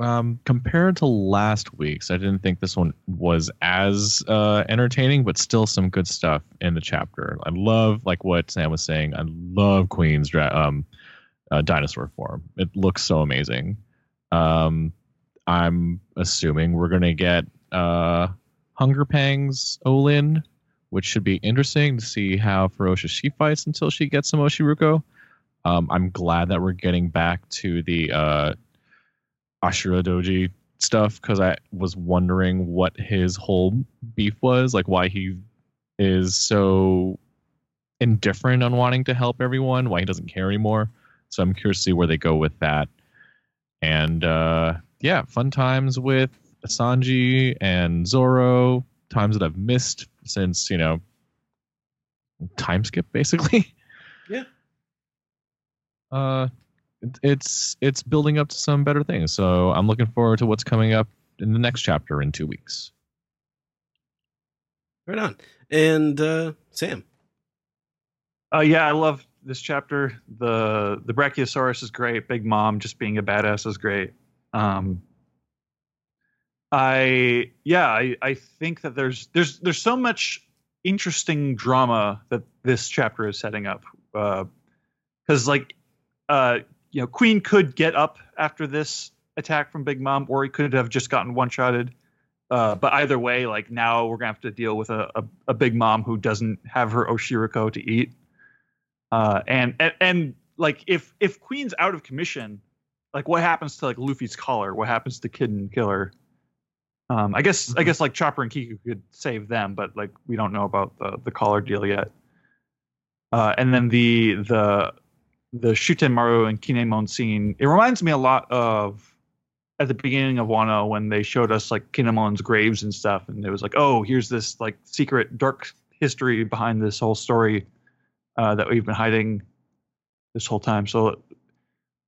Um, compared to last week's, I didn't think this one was as uh, entertaining, but still some good stuff in the chapter. I love, like what Sam was saying, I love Queen's dra- um, uh, dinosaur form. It looks so amazing. Um, I'm assuming we're gonna get uh, Hunger Pangs Olin, which should be interesting to see how ferocious she fights until she gets some Oshiruko. Um, I'm glad that we're getting back to the uh, Ashura Doji stuff because I was wondering what his whole beef was, like why he is so indifferent on wanting to help everyone, why he doesn't care anymore. So I'm curious to see where they go with that. And uh, yeah, fun times with Sanji and Zoro, times that I've missed since, you know, time skip basically. Yeah. Uh it's it's building up to some better things. So I'm looking forward to what's coming up in the next chapter in two weeks. Right on. And uh, Sam. Uh, yeah, I love this chapter. the The Brachiosaurus is great. Big Mom just being a badass is great. Um, I yeah, I I think that there's there's there's so much interesting drama that this chapter is setting up. Because like, uh, you know, Queen could get up after this attack from Big Mom, or he could have just gotten one shotted. Uh, but either way, like now we're gonna have to deal with a, a, a big mom who doesn't have her Oshiruko to eat. Uh, and, and and like if if Queen's out of commission, like what happens to like Luffy's collar? What happens to Kid and Killer? Um, I guess I guess like Chopper and Kiku could save them, but like we don't know about the the collar deal yet. Uh, and then the the the Shutenmaru and Kinemon scene. It reminds me a lot of at the beginning of Wano when they showed us like Kinemon's graves and stuff, and it was like, oh, here's this like secret dark history behind this whole story uh, that we've been hiding this whole time. So,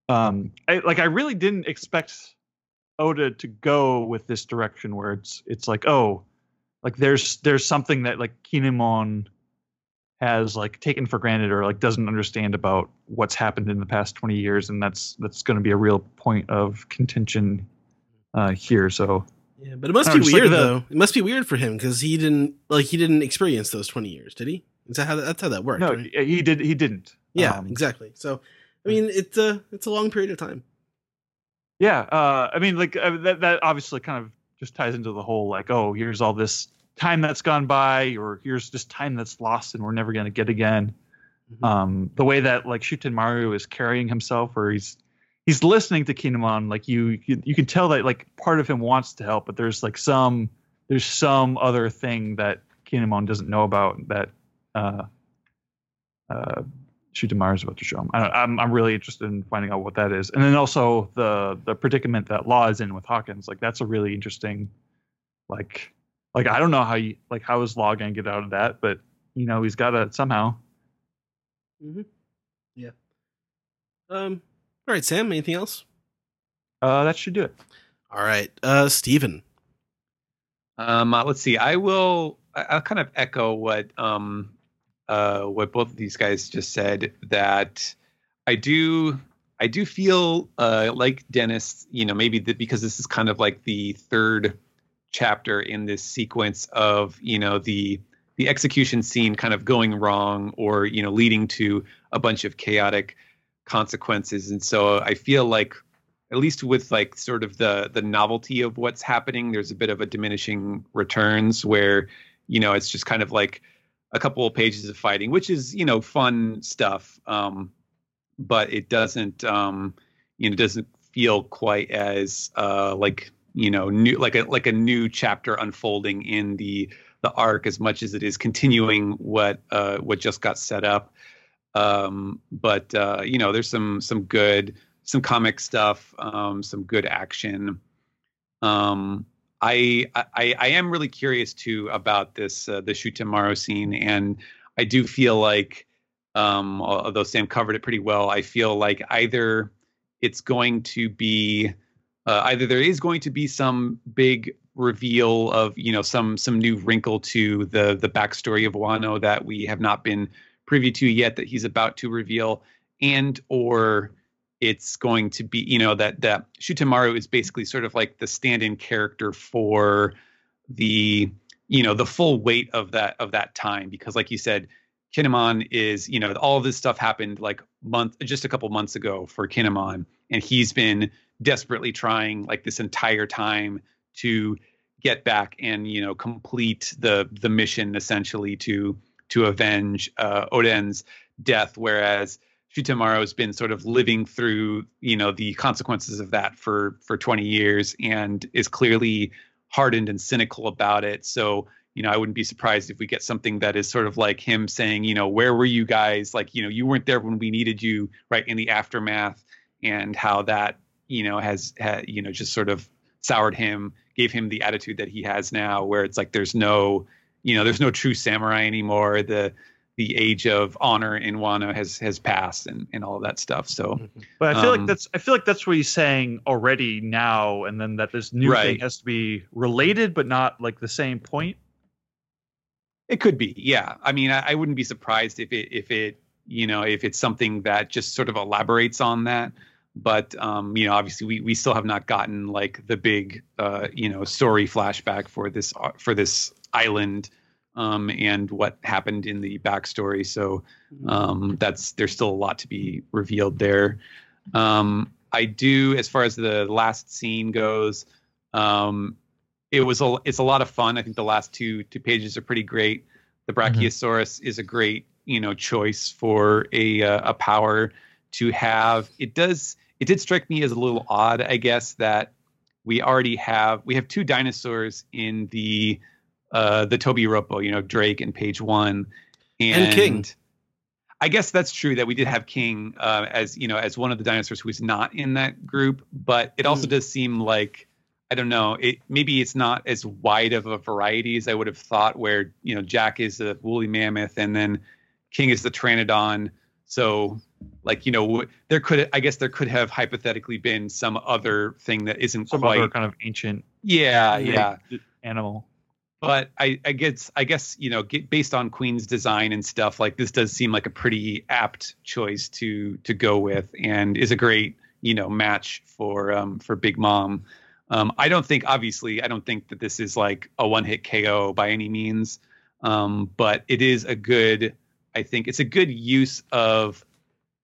um, I, like I really didn't expect Oda to go with this direction where it's it's like, oh, like there's there's something that like Kinemon has like taken for granted or like doesn't understand about what's happened in the past 20 years and that's that's going to be a real point of contention uh here so Yeah, but it must be know, weird the- though. It must be weird for him because he didn't like he didn't experience those twenty years, did he? Is that how that's how that worked? no right? he did he didn't Yeah, Um, exactly. So, I mean, it's a it's a long period of time. Yeah uh i mean like uh, that that obviously kind of just ties into the whole like oh here's all this time that's gone by or here's this time that's lost and we're never going to get again Mhm. um the way that like Shutenmaru is carrying himself where he's he's listening to Kinemon like you, you you can tell that like part of him wants to help but there's like some there's some other thing that Kinemon doesn't know about that uh uh Shutenmaru is about to show him I don't, I'm I'm really interested in finding out what that is and then also the the predicament that Law is in with Hawkins like that's a really interesting like like I don't know how you like how is Law gonna get out of that but you know he's got to somehow Yeah. Um. All right, Sam. Anything else? Uh, that should do it. All right, uh, Stephen. Um, uh, let's see. I will. I- I'll kind of echo what um, uh, what both of these guys just said. That I do. I do feel uh, like Dennis. You know, maybe that because this is kind of like the third chapter in this sequence of you know the the execution scene kind of going wrong or you know leading to a bunch of chaotic consequences and so i feel like at least with like sort of the the novelty of what's happening there's a bit of a diminishing returns where you know it's just kind of like a couple of pages of fighting, which is you know fun stuff. Um, but it doesn't um, you know doesn't feel quite as uh, like you know new like a like a new chapter unfolding in the the arc as much as it is continuing what uh, what just got set up. Um, but uh, you know, there's some some good some comic stuff, um, some good action. Um, I, I I am really curious too about this uh, the Shutenmaru scene, and I do feel like um, although Sam covered it pretty well, I feel like either it's going to be uh, either there is going to be some big reveal of you know some some new wrinkle to the the backstory of Wano that we have not been privy to yet that he's about to reveal, and or it's going to be you know that that Shutenmaru is basically sort of like the stand-in character for the you know the full weight of that of that time. Because like you said Kinemon is you know all this stuff happened like month just a couple months ago for Kinemon. And he's been desperately trying like this entire time to get back and you know complete the the mission essentially to to avenge uh, Oden's death, whereas Shutenmaru has been sort of living through you know the consequences of that for for 20 years and is clearly hardened and cynical about it. So you know I wouldn't be surprised if we get something that is sort of like him saying you know where were you guys like you know you weren't there when we needed you right in the aftermath and how that you know has, has you know just sort of soured him, gave him the attitude that he has now, where it's like there's no, you know, there's no true samurai anymore. The the age of honor in Wano has has passed and, and all of that stuff. So, Mm-hmm. But I feel Um, like that's I feel like that's what he's saying already now, and then that this new Right. thing has to be related, but not like the same point. It could be, yeah. I mean, I, I wouldn't be surprised if it if it you know if it's something that just sort of elaborates on that. But um, you know, obviously, we we still have not gotten like the big uh, you know story flashback for this uh, for this island um, and what happened in the backstory. So um, that's there's still a lot to be revealed there. Um, I do, as far as the last scene goes, um, it was a it's a lot of fun. I think the last two two pages are pretty great. The Brachiosaurus is a great you know choice for a uh, a power to have. It does it did strike me as a little odd, I guess, that we already have we have two dinosaurs in the uh the Tobi Roppo, you know, Drake and Page One, and, And King. I guess that's true that we did have King uh, as you know as one of the dinosaurs who was not in that group, but it also Mm. does seem like I don't know. It maybe it's not as wide of a variety as I would have thought. Where you know Jack is the woolly mammoth, and then King is the Pteranodon. So like you know there could I guess there could have hypothetically been some other thing that isn't Some quite other kind of ancient yeah yeah animal. But I, I guess I guess you know based on Queen's design and stuff like this does seem like a pretty apt choice to to go with and is a great you know match for um for Big Mom. Um, I don't think obviously I don't think that this is like a one hit KO by any means, um, but it is a good I think it's a good use of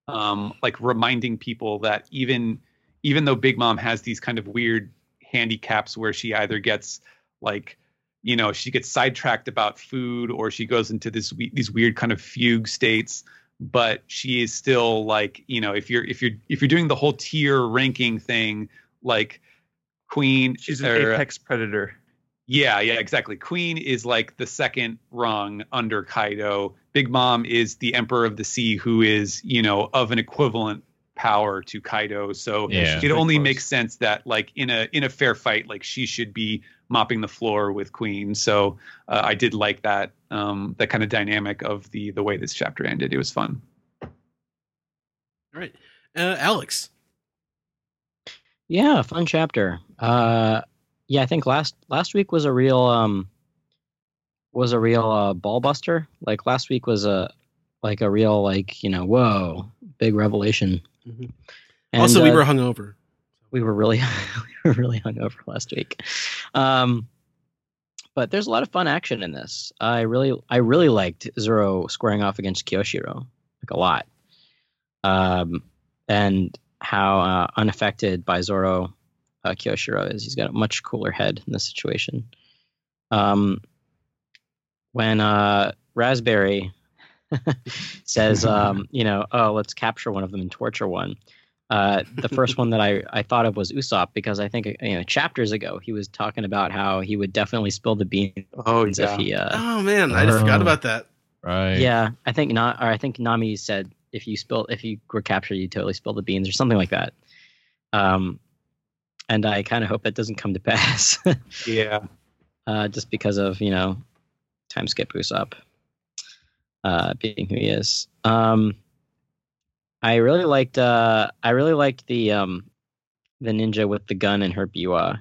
um, like reminding people that even even though Big Mom has these kind of weird handicaps where she either gets like you know she gets sidetracked about food or she goes into this these weird kind of fugue states but she is still like you know if you're if you're if you're doing the whole tier ranking thing like queen She's an or- apex predator. yeah, yeah, exactly. Queen is like the second rung under Kaido. Big Mom is the Emperor of the Sea, who is, you know, of an equivalent power to Kaido. So Yeah. it only close. makes sense that, like, in a in a fair fight, like she should be mopping the floor with Queen. So uh, I did like that um, that kind of dynamic of the the way this chapter ended. It was fun. All right, uh, Alex. Yeah, fun chapter. Uh, yeah, I think last last week was a real um was a real uh, ball buster. Like last week was a like a real like you know whoa big revelation. Mhm. And, also, we uh, were hungover. we were really we were really hungover last week. Um, but there's a lot of fun action in this. I really I really liked Zoro squaring off against Kyoshiro like a lot. Um, and how uh, unaffected by Zoro uh, Kyoshiro is. He's got a much cooler head in this situation. Um, when uh, Raspberry says, um, you know, oh, let's capture one of them and torture one. Uh, the first one that I, I thought of was Usopp because I think you know chapters ago he was talking about how he would definitely spill the beans Oh if yeah. he uh, Oh man, I just forgot Oh. about that. Right. yeah I think not or I think Nami said if you spill if you were captured you totally spill the beans or something like that. Um, and I kind of hope that doesn't come to pass. Yeah. uh, just because of you know time skip Usopp uh, being who he is. Um, I really liked uh, I really liked the um, the ninja with the gun and her biwa.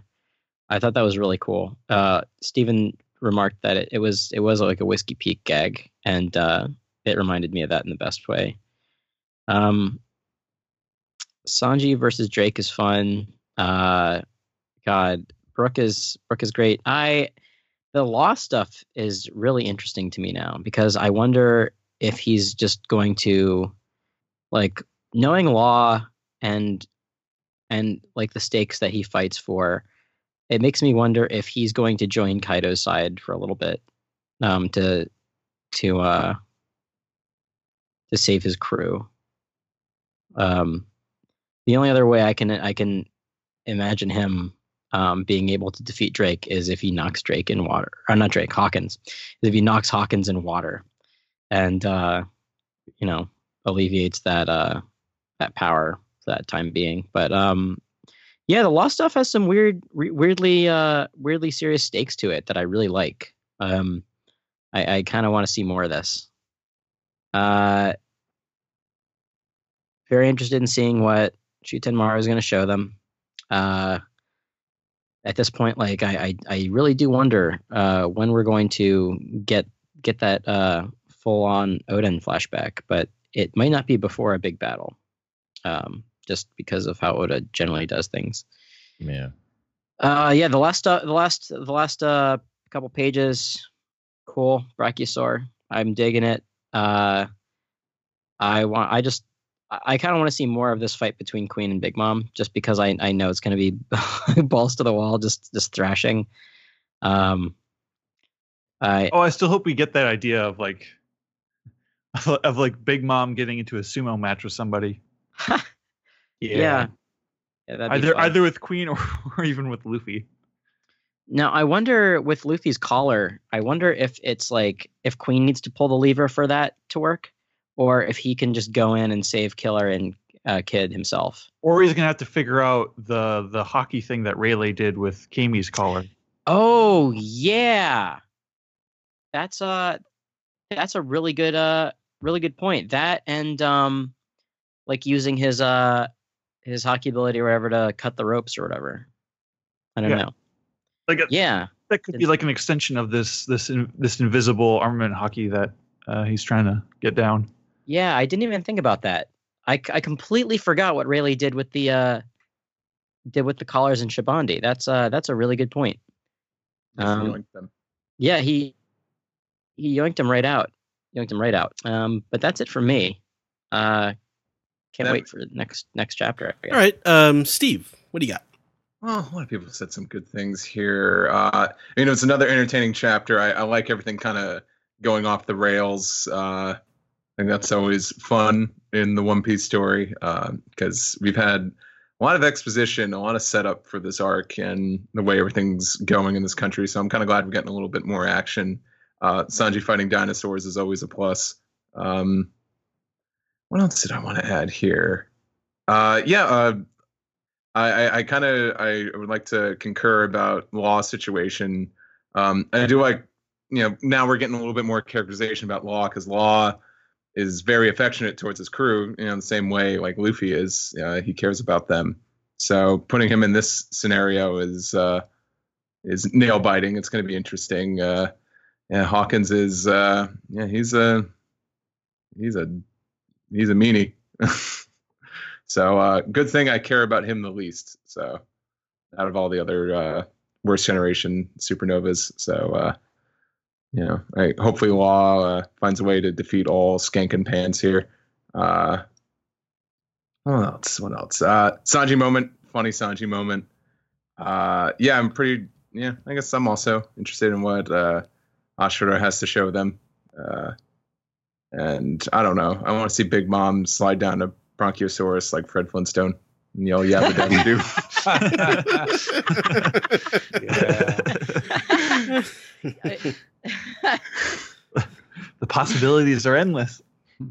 I thought that was really cool. Uh, Stephen remarked that it, it was it was like a whiskey peak gag, and uh, it reminded me of that in the best way. Um, Sanji versus Drake is fun. Uh, God, Brook is Brook is great. I the law stuff is really interesting to me now because I wonder if he's just going to like knowing law and and like the stakes that he fights for. It makes me wonder if he's going to join Kaido's side for a little bit um, to to uh, to save his crew. Um, the only other way I can I can imagine him um, being able to defeat Drake is if he knocks Drake in water, or not Drake Hawkins, if he knocks Hawkins in water, and uh, you know alleviates that uh, that power for that time being. But um, yeah, the law stuff has some weird, re- weirdly, uh, weirdly serious stakes to it that I really like. Um, I, I kind of want to see more of this. Uh, very interested in seeing what Shutenmaru is going to show them. Uh, at this point, like I, I, I really do wonder uh, when we're going to get get that uh, full on Oden flashback, but it might not be before a big battle, um, just because of how Oda generally does things. Yeah. Uh, yeah, the last uh, the last the last uh, couple pages, cool. Brachiosaur, I'm digging it. Uh, I want. I just. I, I kind of want to see more of this fight between Queen and Big Mom, just because I I know it's going to be balls to the wall, just just thrashing. Um. I Oh, I still hope we get that idea of like of, of like Big Mom getting into a sumo match with somebody. yeah. Yeah, that'd be either fun. either with Queen or, or even with Luffy. Now I wonder with Luffy's collar, I wonder if it's like if Queen needs to pull the lever for that to work, or if he can just go in and save Killer and uh, Kid himself. Or he's gonna have to figure out the the haki thing that Rayleigh did with Camie's collar. Oh yeah, that's a that's a really good uh really good point. That and um like using his uh his haki ability or whatever to cut the ropes or whatever. I don't Yeah. know. Like a, Yeah. that could be like an extension of this this in, this invisible armament haki that uh, he's trying to get down. Yeah, I didn't even think about that. I, I completely forgot what Rayleigh did with the uh did with the collars and Shabondy. That's uh that's a really good point. Um, Yoink them. Yeah, he he yoinked him right out. Yoinked him right out. Um, but that's it for me. Uh, can't That- wait for the next next chapter. I guess. All right, um, Steve, what do you got? Well, a lot of people said some good things here. Uh, you know, it's another entertaining chapter. I, I like everything kind of going off the rails. Uh, I think that's always fun in the One Piece story because we've had a lot of exposition, a lot of setup for this arc and the way everything's going in this country. So I'm kind of glad we're getting a little bit more action. Uh, Sanji fighting dinosaurs is always a plus. Um, what else did I want to add here? Uh, yeah, uh, I, I, kind of I would like to concur about Law situation. Um, I do like, you know, now we're getting a little bit more characterization about Law because Law is very affectionate towards his crew, you know, the same way like Luffy is. Uh, he cares about them. So putting him in this scenario is uh, is nail biting. It's going to be interesting. Uh, yeah, Hawkins is uh, yeah, he's a he's a he's a meanie. So uh, good thing I care about him the least. So out of all the other uh, worst generation supernovas, so uh, you know, I, hopefully Law uh, finds a way to defeat all Skank and Pans here. Uh, what else? What else? Uh, Sanji moment, funny Sanji moment. Uh, yeah, I'm pretty. Yeah, I guess I'm also interested in what Ashura has to show them. Uh, and I don't know. I want to see Big Mom slide down a Bronchiosaurus like Fred Flintstone and yell "Yabba Dabba Doo." the possibilities are endless.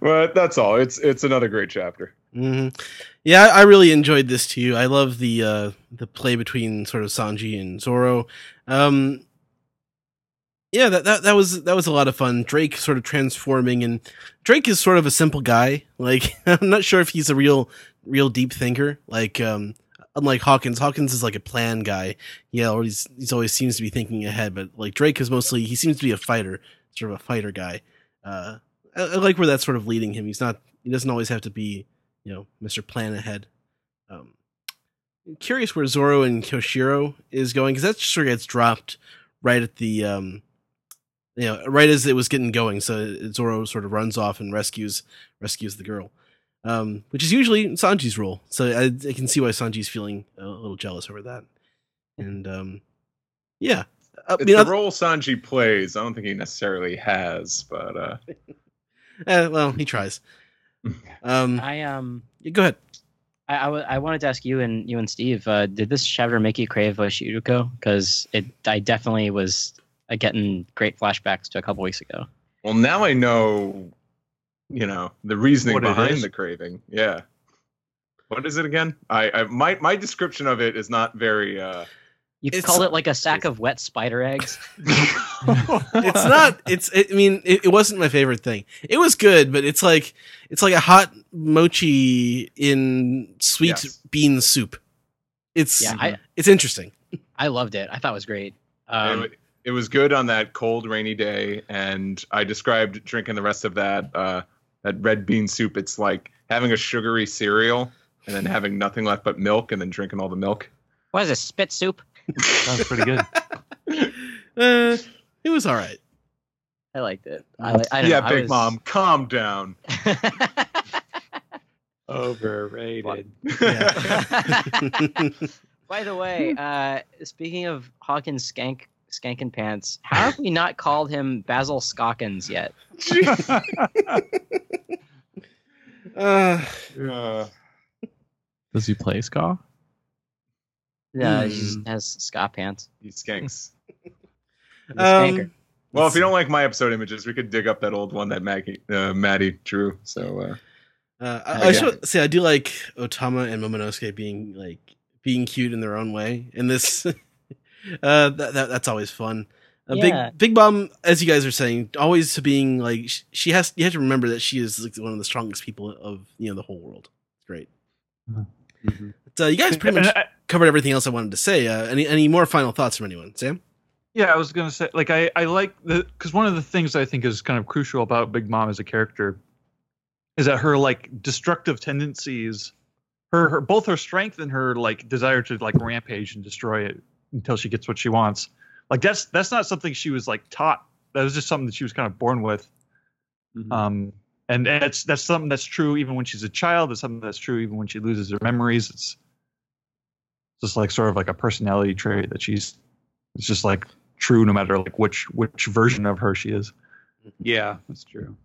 but that's all. It's it's another great chapter. hmm Yeah, I I really enjoyed this too. I love the uh, the play between sort of Sanji and Zoro. Um, yeah, that, that that was that was a lot of fun. Drake sort of transforming, and Drake is sort of a simple guy. Like I'm not sure if he's a real real deep thinker. Like um, unlike Hawkins, Hawkins is like a plan guy. Yeah, or he's he's always seems to be thinking ahead. But like Drake is mostly he seems to be a fighter, sort of a fighter guy. Uh, I, I like where that's sort of leading him. He's not he doesn't always have to be you know Mr. Plan ahead. Um, curious where Zoro and Koshiro is going because that just sort of gets dropped right at the um, you know right as it was getting going. So Zoro sort of runs off and rescues rescues the girl, um, which is usually Sanji's role. So I, I can see why Sanji's feeling a little jealous over that. And um, yeah, I It's mean, the role Sanji plays. I don't think he necessarily has, but uh, eh, well, he tries. Um, I um yeah, go ahead. I, I, w- I wanted to ask you and you and Steve, uh, did this chapter make you crave Oshiruko? Because it I definitely was uh, getting great flashbacks to a couple weeks ago. well, now I know, you know, the reasoning What behind the craving. Yeah. What is it again? I, I my my description of it is not very. uh You It's- called it like a sack of wet spider eggs. it's not it's it, i mean it, it wasn't my favorite thing it was good but it's like it's like a hot mochi in sweet Yes. bean soup it's Yeah, I it's interesting I loved it. I thought it was great. Um, it, it was good on that cold, rainy day, and I described drinking the rest of that uh, that red bean soup. It's like having a sugary cereal and then having nothing left but milk, and then drinking all the milk. what is this spit soup? Sounds pretty good. uh, it was all right I liked it. I, li- I don't yeah, know, I Big was- Mom, calm down. Overrated. yeah By the way, uh, speaking of Hawkins skank skankin pants, how have we not called him Basil Scockins yet? uh, Uh, Does he play ska? Uh, Hmm. He has ska pants. he skanks. He's um, Well, if you don't like my episode images, we could dig up that old one that Maggie, uh, Maddie drew. So uh, uh, I, Uh, I should say I do like Otama and Momonosuke being like being cute in their own way and this uh that, that that's always fun a Yeah. big big bomb as you guys are saying always to being like she has you have to remember that she is like one of the strongest people of you know the whole world it's great Mhm. so you guys pretty much And I- covered everything else i wanted to say uh, any any more final thoughts from anyone sam Yeah, I was gonna say, like, I I like the because one of the things I think is kind of crucial about Big Mom as a character is that her like destructive tendencies, her her both her strength and her like desire to like rampage and destroy it until she gets what she wants. Like that's that's not something she was like taught. That was just something that she was kind of born with. Mhm. Um, and that's that's something that's true even when she's a child. It's something that's true even when she loses her memories. It's just like sort of like a personality trait that she's. It's just like true no matter like which which version of her she is. yeah, that's true.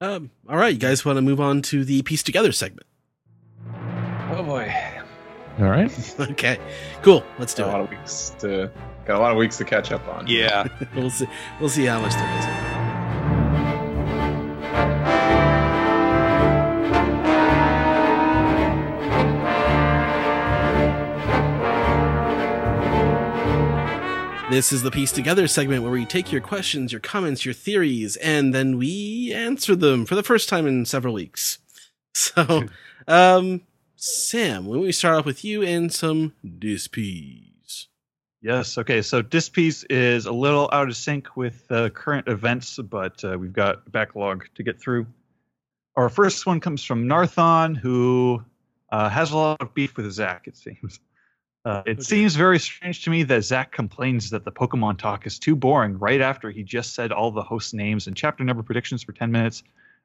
um all right you guys want to move on to the piece together segment oh boy, All right. okay cool let's do got a lot it of weeks to got a lot of weeks to catch up on. Yeah. we'll see we'll see how much there is This is the Piece Together segment where we take your questions, your comments, your theories, and then we answer them for the first time in several weeks. So, um, Sam, when we start off with you and some dispies. Yes. Okay. So this piece is a little out of sync with uh, current events, but uh, we've got backlog to get through. Our first one comes from Narthon, who uh, has a lot of beef with Zach. It seems. Uh, it Okay. seems very strange to me that Zach complains that the Pokemon talk is too boring right after he just said all the host names and chapter number predictions for 10 minutes.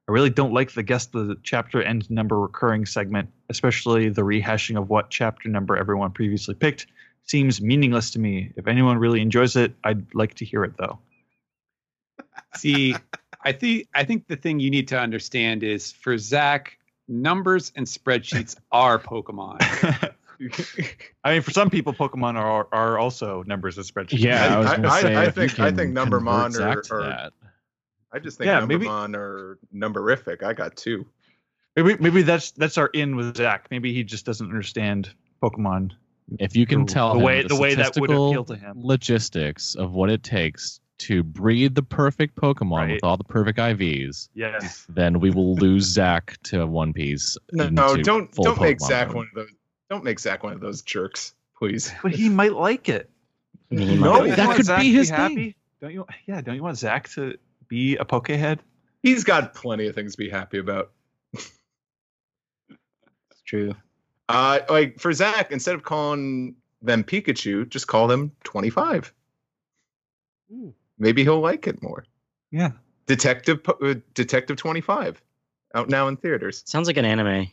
I really don't like the guess the chapter and number recurring segment, especially the rehashing of what chapter number everyone previously picked seems meaningless to me. If anyone really enjoys it, I'd like to hear it though. See, I think I think the thing you need to understand is for Zach, numbers and spreadsheets are Pokemon. I mean, for some people, Pokemon are are also numbers and spreadsheets. Yeah, I I- gonna I- say I if think- I think Numbermon Zach or- or- I just think Yeah, yeah, maybe- Numbermon or Numberific. I got two. maybe maybe that's that's our in with Zach. Maybe he just doesn't understand Pokemon. if you can tell the tell way- him the way that would appeal to him. logistics of what it takes to breed the perfect Pokemon Right. with all the perfect IVs, Yes. then we will lose Zach to One Piece. No, into don't don't make Zach mode. one of those. Don't make Zach one of those jerks, please. But he might like it. I mean, he No, Don't you that want could Zach be to his happy? thing. Don't you? Yeah. Don't you want Zach to be a Pokehead? He's got plenty of things to be happy about. It's true. Uh, like for Zach, instead of calling them Pikachu, just call them 25. Ooh. Maybe he'll like it more. Yeah. Detective Po- uh, Detective 25 out now in theaters. Sounds like an anime.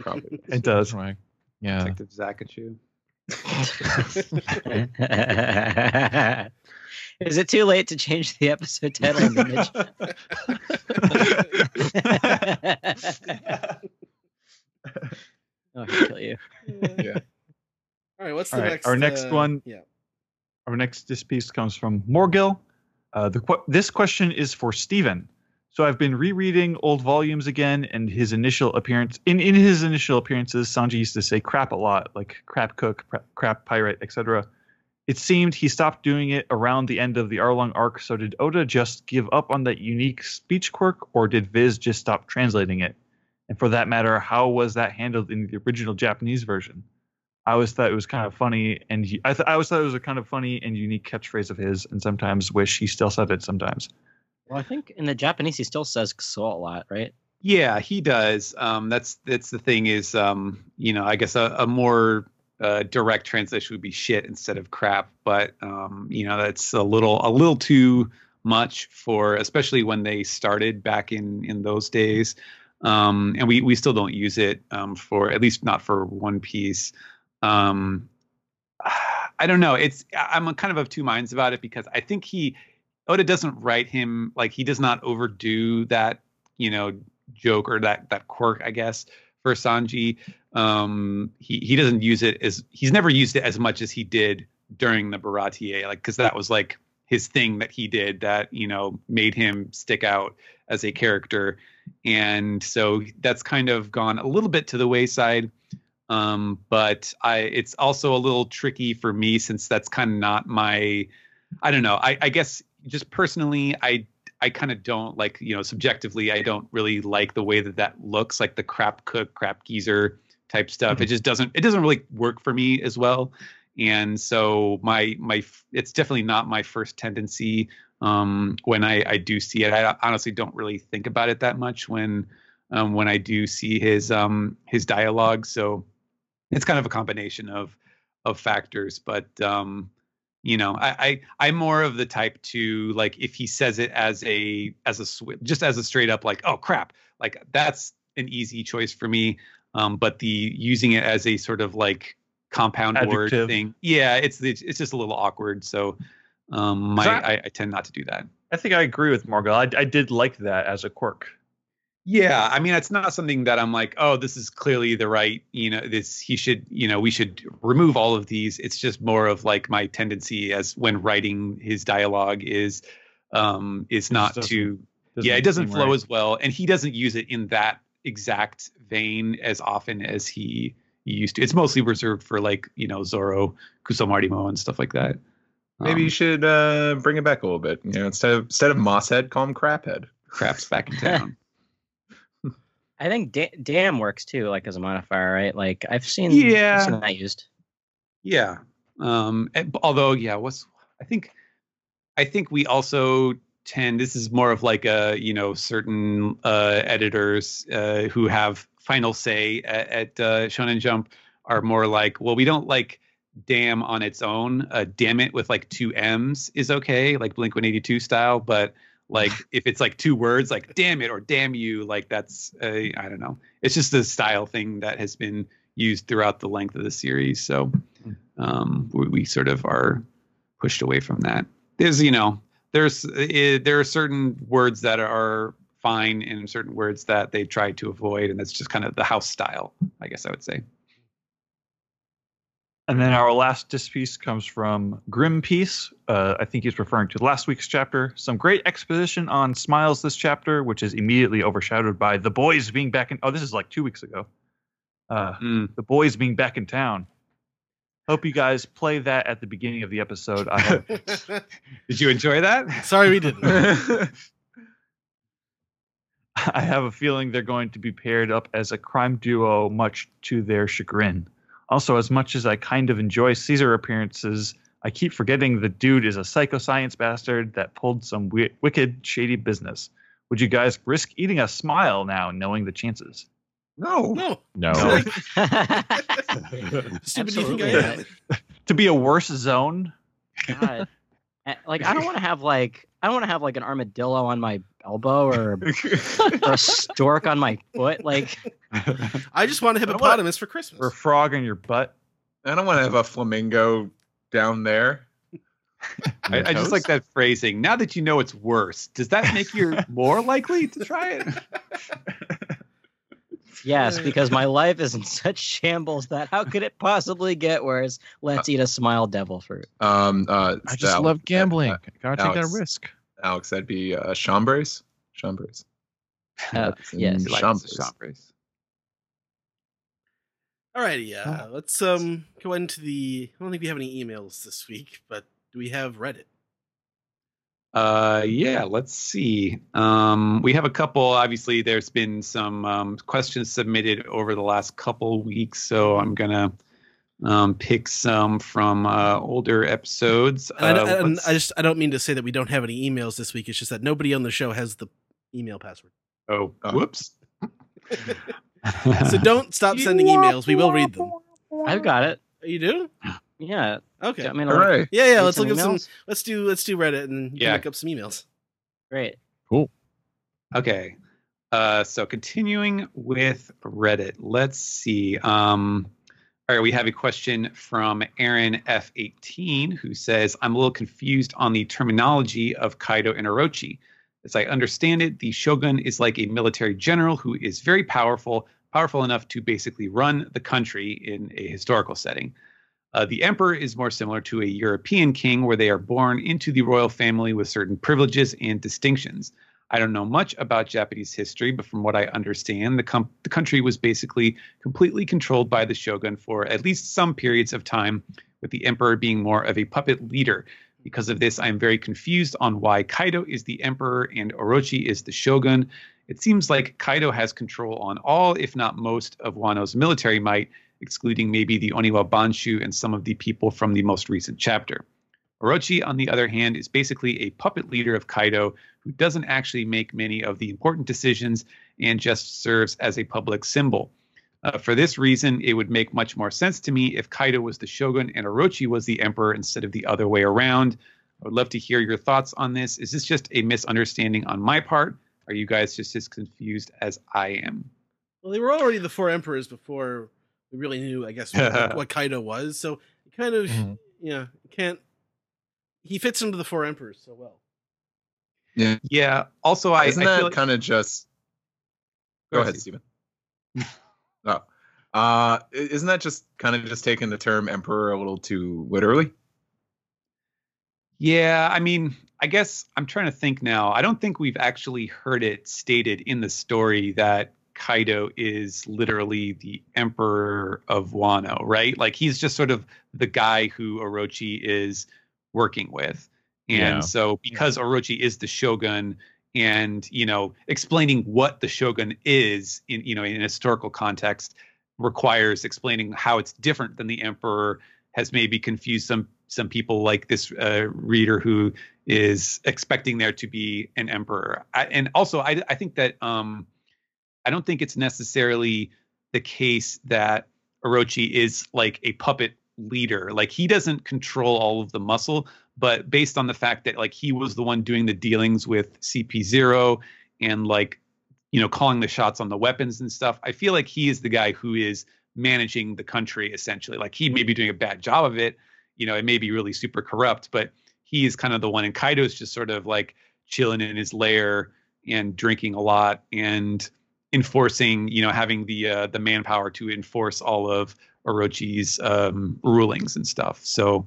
Probably. It does. Right. Yeah. Detective Zakachu. Is it too late to change the episode title and image? oh, I can kill you. Yeah. All right. What's the All right, next? our next uh, one- Yeah. Our next this piece comes from Morgil. Uh, the this question is for Stephen. So I've been rereading old volumes again, and his initial appearance in in his initial appearances, Sanji used to say crap a lot, like crap cook, crap, pirate, etc. It seemed he stopped doing it around the end of the Arlong arc. So did Oda just give up on that unique speech quirk, or did Viz just stop translating it? And for that matter, how was that handled in the original Japanese version? I always thought it was kind of funny, and he, I, th- I always thought it was a kind of funny and unique catchphrase of his, and sometimes wish he still said it sometimes. Well, I think in the Japanese he still says "so" a lot, right? Yeah, he does. Um, that's that's the thing is, um, you know, I guess a, a more uh, direct translation would be shit instead of crap. But um, you know, that's a little a little too much for, especially when they started back in in those days. Um, and we we still don't use it um, for at least not for One Piece. Um, I don't know. It's I'm kind of of two minds about it because I think he Oda doesn't write him like he does not overdo that you know joke or that that quirk I guess for Sanji. Um, he he doesn't use it as he's never used it as much as he did during the Baratie like because that was like his thing that he did that you know made him stick out as a character. And so that's kind of gone a little bit to the wayside. Um but i it's also a little tricky for me since that's kind of not my i don't know. I i guess just personally i i kind of don't like you know subjectively i don't really like the way that that looks like the crap cook crap geezer type stuff. It just doesn't it doesn't really work for me as well. And so my my it's definitely not my first tendency um when i i do see it. I honestly don't really think about it that much when um when i do see his um his dialogue. So it's kind of a combination of of factors. But um you know I, I i'm more of the type to like if he says it as a as a just as a straight up like oh crap like that's an easy choice for me um but the using it as a sort of like compound word thing yeah it's it's it's just a little awkward so um my that- I, I tend not to do that. I think I agree with margot. I, I did like that as a quirk. Yeah, I mean, it's not something that I'm like, oh, this is clearly the right, you know, this he should, you know, we should remove all of these. It's just more of like my tendency as when writing his dialogue is, um, is not to, yeah, it doesn't flow right. as well, and he doesn't use it in that exact vein as often as he, used to. It's mostly reserved for like, you know, Zoro, Kusamarimo, and stuff like that. Maybe you Um, should uh, bring it back a little bit. You know, instead of instead of Mosshead, call him Craphead. crap's back in town. I think da- "damn" works too, like as a modifier, right? Like I've seen, Yeah. I've seen that used. Yeah. Um although yeah, what's I think I think we also tend this is more of like a, you know, certain uh editors uh who have final say at, at uh Shonen Jump are more like, well, we don't like damn on its own. Uh damn it with like two M's is okay, like Blink 182 style, but like if it's like two words like damn it or damn you, like that's I don't know. It's just a style thing that has been used throughout the length of the series. So um, we, we sort of are pushed away from that. There's you know there's uh, there are certain words that are fine and certain words that they try to avoid, and that's just kind of the house style, I guess I would say. And then our last disc piece comes from Grim Piece. Uh, I think he's referring to last week's chapter. Some great exposition on Smiles this chapter, which is immediately overshadowed by the boys being back in. Oh, this is like two weeks ago. Uh, Mm. the boys being back in town. Hope you guys play that at the beginning of the episode. I have Did you enjoy that? Sorry, we didn't. I have a feeling they're going to be paired up as a crime duo, much to their chagrin. Also, as much as I kind of enjoy Caesar appearances, I keep forgetting the dude is a psychoscience bastard that pulled some wi- wicked, shady business. Would you guys risk eating a smile now, knowing the chances? no. no. No. No. Stupid do you think I Absolutely am? To be a worse Zoan? God. Like I don't want to have like I don't want to have like an armadillo on my elbow or, or a stork on my foot. Like I just want a I want- hippopotamus for Christmas. Or a frog in your butt? I don't want to have a flamingo down there. I, I just like that phrasing. Now that you know it's worse, does that make you more likely to try it? Yes, because my life is in such shambles that how could it possibly get worse? Let's eat a smile devil fruit. Um, uh, I just Alex, love gambling. uh, Gotta take that risk. Alex, that'd be uh, chambres. Chambres. Uh, That's in yes. Chambres. the chambres. Alrighty, uh, let's um go into the. I don't think we have any emails this week, but do we have Reddit? Uh, yeah, let's see. Um, we have a couple. Obviously, there's been some um, questions submitted over the last couple weeks, so I'm gonna um, pick some from uh, older episodes. And, I, Uh, and I just I don't mean to say that we don't have any emails this week. It's just that nobody on the show has the email password. oh, Oh. whoops. So don't stop sending emails. We will read them. I've got it. You do? Yeah. Okay. I mean, like, Yeah, yeah. Let's some look at some. Let's do let's do Reddit and you Yeah. can look up some emails. great. Cool. Okay. Uh, so continuing with Reddit, let's see. Um, all right, we have a question from Aaron F18 who says, I'm a little confused on the terminology of Kaido and Orochi. As I understand it, the shogun is like a military general who is very powerful, powerful enough to basically run the country in a historical setting. Uh, the emperor is more similar to a European king, where they are born into the royal family with certain privileges and distinctions. I don't know much about Japanese history, but from what I understand, the, com- the country was basically completely controlled by the shogun for at least some periods of time, with the emperor being more of a puppet leader. Because of this, I am very confused on why Kaido is the emperor and Orochi is the shogun. It seems like Kaido has control on all, if not most, of Wano's military might, excluding maybe the Oniwa Banshu and some of the people from the most recent chapter. Orochi, on the other hand, is basically a puppet leader of Kaido who doesn't actually make many of the important decisions and just serves as a public symbol. Uh, for this reason, it would make much more sense to me if Kaido was the shogun and Orochi was the emperor instead of the other way around. I would love to hear your thoughts on this. Is this just a misunderstanding on my part? Are you guys just as confused as I am? Well, they were already the four emperors before we really knew, I guess, what, what Kaido was. So it kind of, Mhm. yeah, can't. He fits into the four emperors so well. Yeah. Yeah. Also, I, Isn't I that feel like, kind of just? Go Go ahead, Stephen. oh, uh, isn't that just kind of just taking the term emperor a little too literally? Yeah, I mean, I guess I'm trying to think now. I don't think we've actually heard it stated in the story that Kaido is literally the emperor of Wano, right? Like he's just sort of the guy who Orochi is working with. And Yeah. so because Orochi is the shogun and, you know, explaining what the shogun is in, you know, in a historical context requires explaining how it's different than the emperor has maybe confused some some people like this uh, reader who is expecting there to be an emperor. I, and also, I, I think that um, I don't think it's necessarily the case that Orochi is like a puppet leader. Like he doesn't control all of the muscle, but based on the fact that like he was the one doing the dealings with CP0 and like you know calling the shots on the weapons and stuff, I feel like he is the guy who is managing the country essentially. Like he may be doing a bad job of it. You know, it may be really super corrupt, but he is kind of the one. And Kaido's just sort of like chilling in his lair and drinking a lot and enforcing, you know, having the uh, the manpower to enforce all of Orochi's um, rulings and stuff. So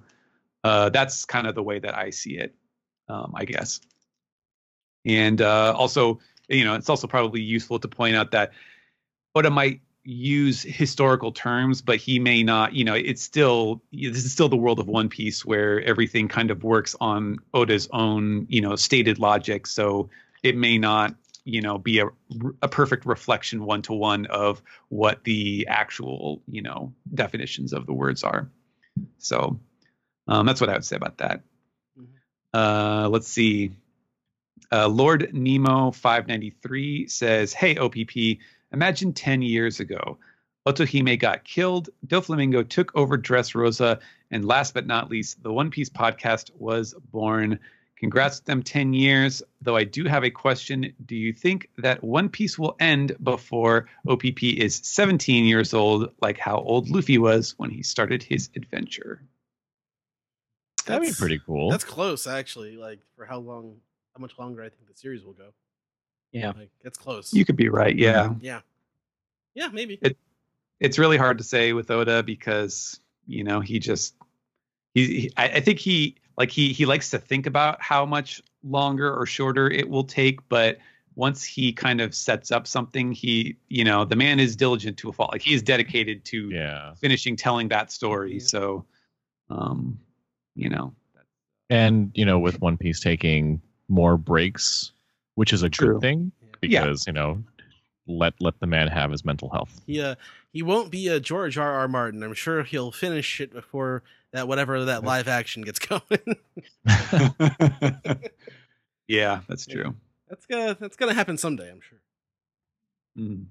uh, that's kind of the way that I see it, um, I guess. And uh, also, you know, it's also probably useful to point out that Oda might use historical terms, but he may not. You know, it's still this is still the world of One Piece where everything kind of works on Oda's own, you know, stated logic. So it may not, you know, be a a perfect reflection one to one of what the actual, you know, definitions of the words are. So um, that's what I would say about that. Uh, let's see. Uh, Lord Nemo 593 says, Hey, OPP, imagine 10 years ago. Otohime got killed, Doflamingo took over Dressrosa, and last but not least, the One Piece podcast was born. Congrats to them 10 years. Though I do have a question. Do you think that One Piece will end before OPP is 17 years old, like how old Luffy was when he started his adventure? That'd be pretty cool. That's close, actually. Like for how long, how much longer I think the series will go. Yeah. Like it's close. You could be right. Yeah. Mm-hmm. yeah, yeah, maybe. It- it's really hard to say with Oda because you know he just he, he I, I think he like he he likes to think about how much longer or shorter it will take, but once he kind of sets up something, he you know the man is diligent to a fault. Like he is dedicated to yeah. finishing telling that story. So, um, you know, And you know, with One Piece taking more breaks, which is a True. good thing Yeah. because you know, let let the man have his mental health. He uh, he won't be a George R. R. Martin. I'm sure he'll finish it before that whatever that live action gets going. yeah, that's true. that's gonna that's gonna happen someday. I'm sure. Mm.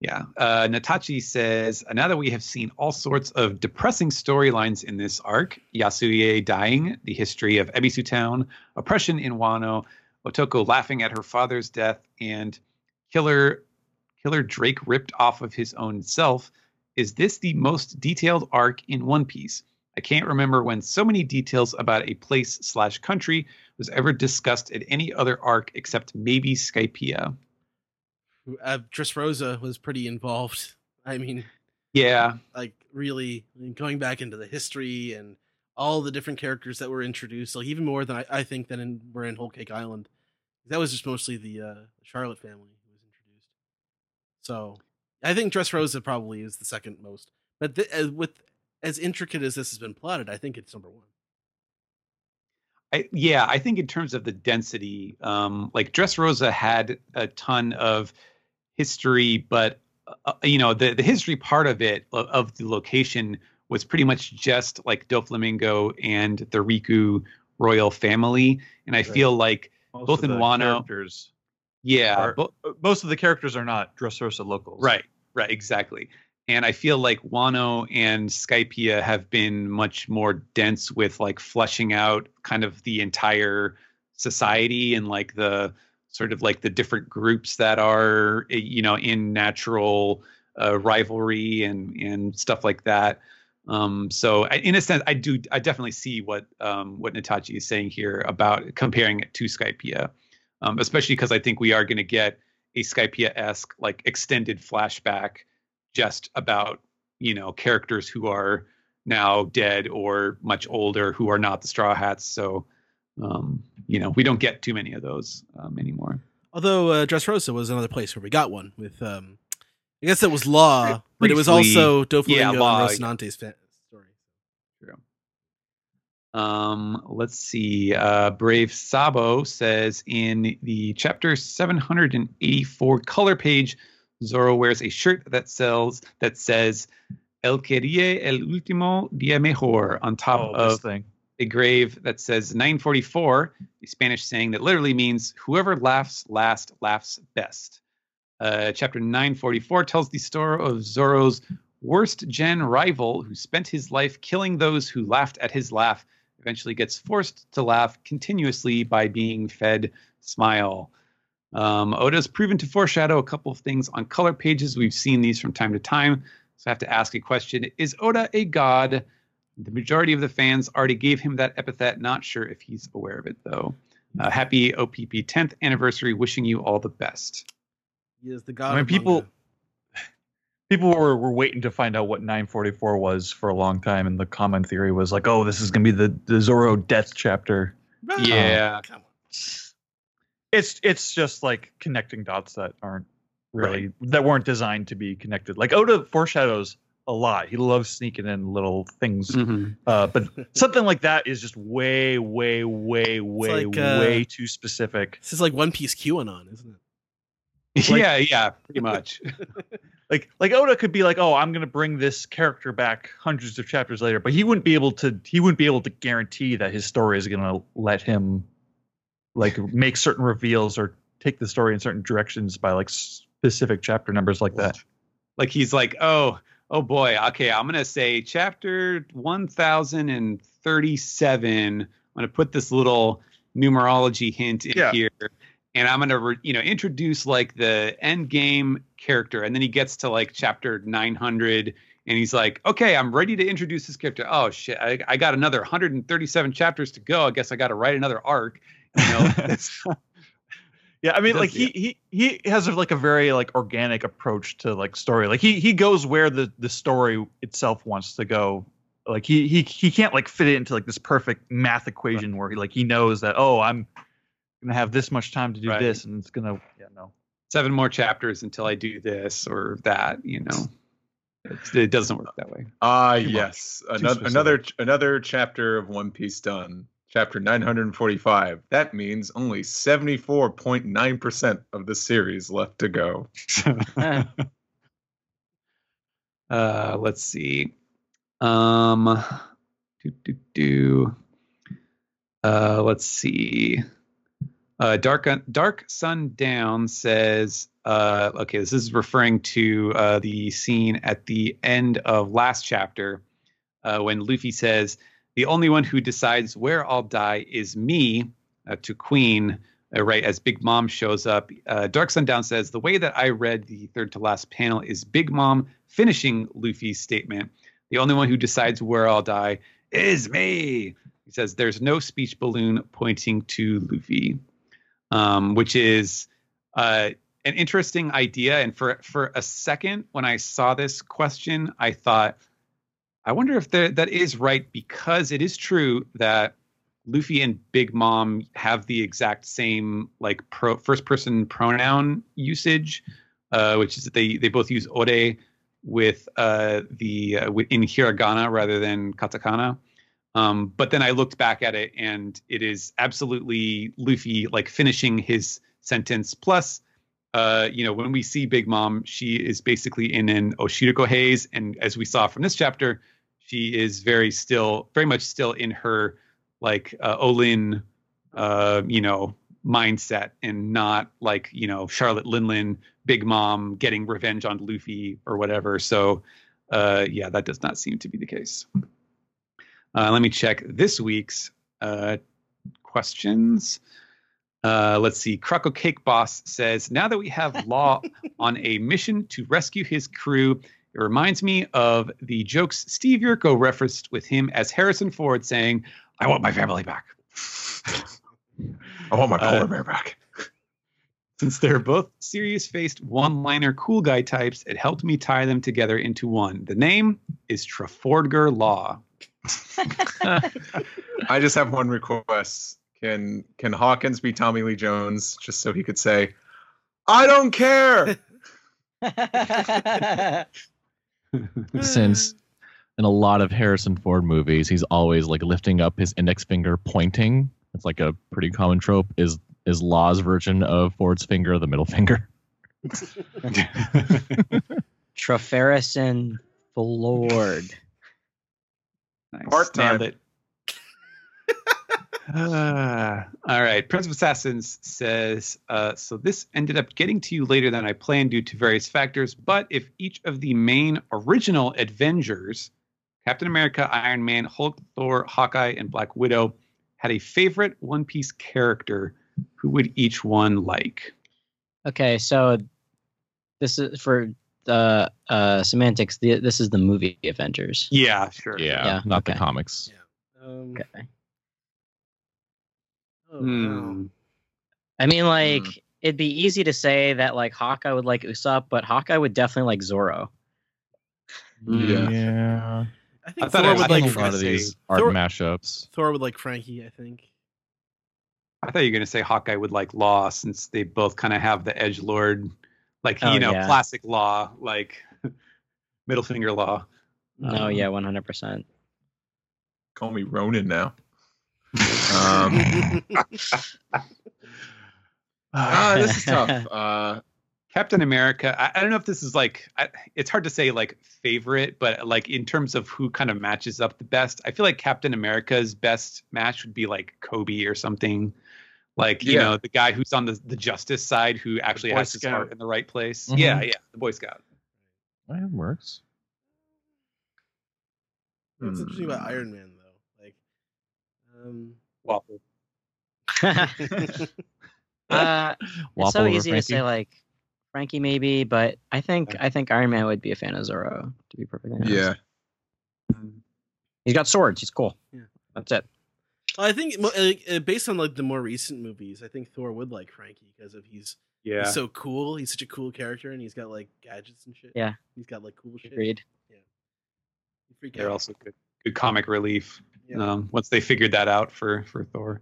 Yeah. Uh, Natachi says, now that we have seen all sorts of depressing storylines in this arc, Yasuie dying, the history of Ebisu Town, oppression in Wano, Otoko laughing at her father's death, and Killer Killer Drake ripped off of his own self, is this the most detailed arc in One Piece? I can't remember when so many details about a place slash country was ever discussed at any other arc except maybe Skypiea. Uh, Dressrosa was pretty involved. I mean, Yeah, like really going back into the history and all the different characters that were introduced. Like even more than I, I think than in were in Whole Cake Island. That was just mostly the uh, Charlotte family who was introduced. So I think Dressrosa probably is the second most. But th- with as intricate as this has been plotted, I think it's number one. I, yeah, I think in terms of the density, um, like Dressrosa had a ton of history, but uh, you know the the history part of it of, of the location was pretty much just like Doflamingo and the Riku royal family, and I Right. feel like Most Both of in the Wano- characters yeah, are- bo- most of the characters are not Dressrosa locals. Right, right, exactly. And I feel like Wano and Skypiea have been much more dense with like fleshing out kind of the entire society and like the sort of like the different groups that are eh, you know in natural uh, rivalry and and stuff like that. Um, so I, in a sense, I do I definitely see what um, what Natachi is saying here about comparing it to Skypiea, um, especially because I think we are going to get a Skypiea esque like extended flashback just about you know characters who are now dead or much older who are not the Straw Hats. So um, you know we don't get too many of those um, anymore. Although uh, Dressrosa was another place where we got one with, um, I guess it was Law, but it was Briefly, also Doflamingo yeah, Law, and Rocinante's fa- story. Um, let's see. Uh, Brave Sabo says in the chapter 784 color page, Zoro wears a shirt that sells that says "El quería el último día mejor" on top Oh, of thing. a grave that says 944, a Spanish saying that literally means whoever laughs last laughs best. Uh, chapter 944 tells the story of Zoro's worst gen rival who spent his life killing those who laughed at his laugh, eventually gets forced to laugh continuously by being fed smile. Um, Oda's proven to foreshadow a couple of things on color pages. We've seen these from time to time. So I have to ask a question: Is Oda a god? The majority of the fans already gave him that epithet. Not sure if he's aware of it though. Uh, happy OPP 10th anniversary. Wishing you all the best. He is the god. I mean, people- manga. People were, were waiting to find out what 944 was for a long time, and the common theory was like, "Oh, this is gonna be the the Zoro death chapter." Ah, Yeah. come on. It's it's just like connecting dots that aren't really that weren't designed to be connected. Like Oda foreshadows a lot. He loves sneaking in little things, Mhm. uh, but something like that is just way, way, way, way, like, uh, way too specific. This is like One Piece QAnon, isn't it? Like- yeah, yeah, pretty much. like like Oda could be like, oh, I'm gonna bring this character back hundreds of chapters later, but he wouldn't be able to he wouldn't be able to guarantee that his story is gonna let him like make certain reveals or take the story in certain directions by like specific chapter numbers like that. like he's like, oh, oh boy, okay, I'm gonna say chapter 1037. I'm gonna put this little numerology hint in Yeah. here, and I'm gonna, re- you know, introduce like the end game character, and then he gets to like chapter 900. And he's like, okay, I'm ready to introduce this character. Oh shit, I, I got another 137 chapters to go. I guess I got to write another arc. You know, Yeah, I mean, like he he he has a, like a very like organic approach to like story. Like he he goes where the the story itself wants to go. Like he he he can't like fit it into like this perfect math equation where he like he knows that oh I'm gonna have this much time to do Right. this and it's gonna yeah no seven more chapters until I do this or that. You know, It's- it doesn't work that way. Ah, much. yes. Another another another chapter of One Piece done. Chapter 945. That means only 74.9% of the series left to go. Uh, let's see. Um, do do do. Uh, let's see. Uh, Dark Dark Sundown says. Uh, okay, this is referring to uh, the scene at the end of last chapter uh, when Luffy says, "The only one who decides where I'll die is me." Uh, to Queen, uh, right as Big Mom shows up. Uh, Dark Sundown says the way that I read the third to last panel is Big Mom finishing Luffy's statement. The only one who decides where I'll die is me. He says there's no speech balloon pointing to Luffy, um, which is uh, an interesting idea. And for for a second, when I saw this question, I thought, I wonder if there, that is right because it is true that Luffy and Big Mom have the exact same like pro, first person pronoun usage, uh, which is that they they both use ore with uh, the uh, in hiragana rather than katakana. Um, but then I looked back at it, and it is absolutely Luffy like finishing his sentence. Plus, uh, you know, when we see Big Mom, she is basically in an Oshiruko haze, and as we saw from this chapter, she is very still, very much still in her like uh, Olin, uh, you know, mindset, and not like you know Charlotte Linlin, Big Mom getting revenge on Luffy or whatever. So, uh, yeah, that does not seem to be the case. Uh, let me check this week's uh, questions. Uh, let's see. Croco Cake Boss says, now that we have Law on a mission to rescue his crew, it reminds me of the jokes Steve Yurko referenced with him as Harrison Ford saying, I want my family back. I want my Uh, polar bear back. Since they're both serious faced one liner cool guy types, it helped me tie them together into one. The name is Trafalgar Law. I just have one request. Can can Hawkins be Tommy Lee Jones just so he could say, "I don't care." Since mm. in a lot of Harrison Ford movies, he's always like lifting up his index finger, pointing. It's like a pretty common trope. Is is Law's version of Ford's finger the middle finger? Traferison Ford. Nice. Part-time. Nailed it. Ah, all right. Prince of Assassins says, uh, so this ended up getting to you later than I planned due to various factors. But if each of the main original Avengers, Captain America, Iron Man, Hulk, Thor, Hawkeye, and Black Widow, had a favorite One Piece character, who would each one like? Okay, so this is for uh, uh, semantics. The, this is the movie Avengers. Yeah, sure. Yeah, Yeah, not the okay. comics. Um, Okay. Oh, Hmm. wow. I mean, like, Hmm. it'd be easy to say that like Hawkeye would like Usopp, but Hawkeye would definitely like Zoro. Yeah. yeah. I think I thought Thor I- would I like a lot of these art Thor- mashups. Thor would like Frankie. I think. I thought you were gonna say Hawkeye would like Law since they both kind of have the edge lord, like Oh, you know, yeah. classic Law, like middle finger Law. Oh Um, yeah, one hundred percent. Call me Ronin now. Um, ah, this is tough. Uh, Captain America. I, I don't know if this is like. I, it's hard to say like favorite, but like in terms of who kind of matches up the best, I feel like Captain America's best match would be like Koby or something. Like you Yeah. know the guy who's on the the justice side who actually Boy has his Scout. heart in the right place. Mhm. Yeah, yeah, the Boy Scout. That works. What's interesting about Hmm. Iron Man though? Like, um, Waffle. uh, it's so over easy to say like Frankie maybe, but I think I think Iron Man would be a fan of Zoro. To be perfectly honest. yeah. he's got swords. He's cool. Yeah. That's it. I think mo- uh, uh, based on like the more recent movies, I think Thor would like Frankie because of he's Yeah. he's so cool. He's such a cool character, and he's got like gadgets and shit. Yeah. he's got like cool shit. Agreed. You freak They're out. also good, good comic relief. Yeah. Um, once they figured that out for for Thor.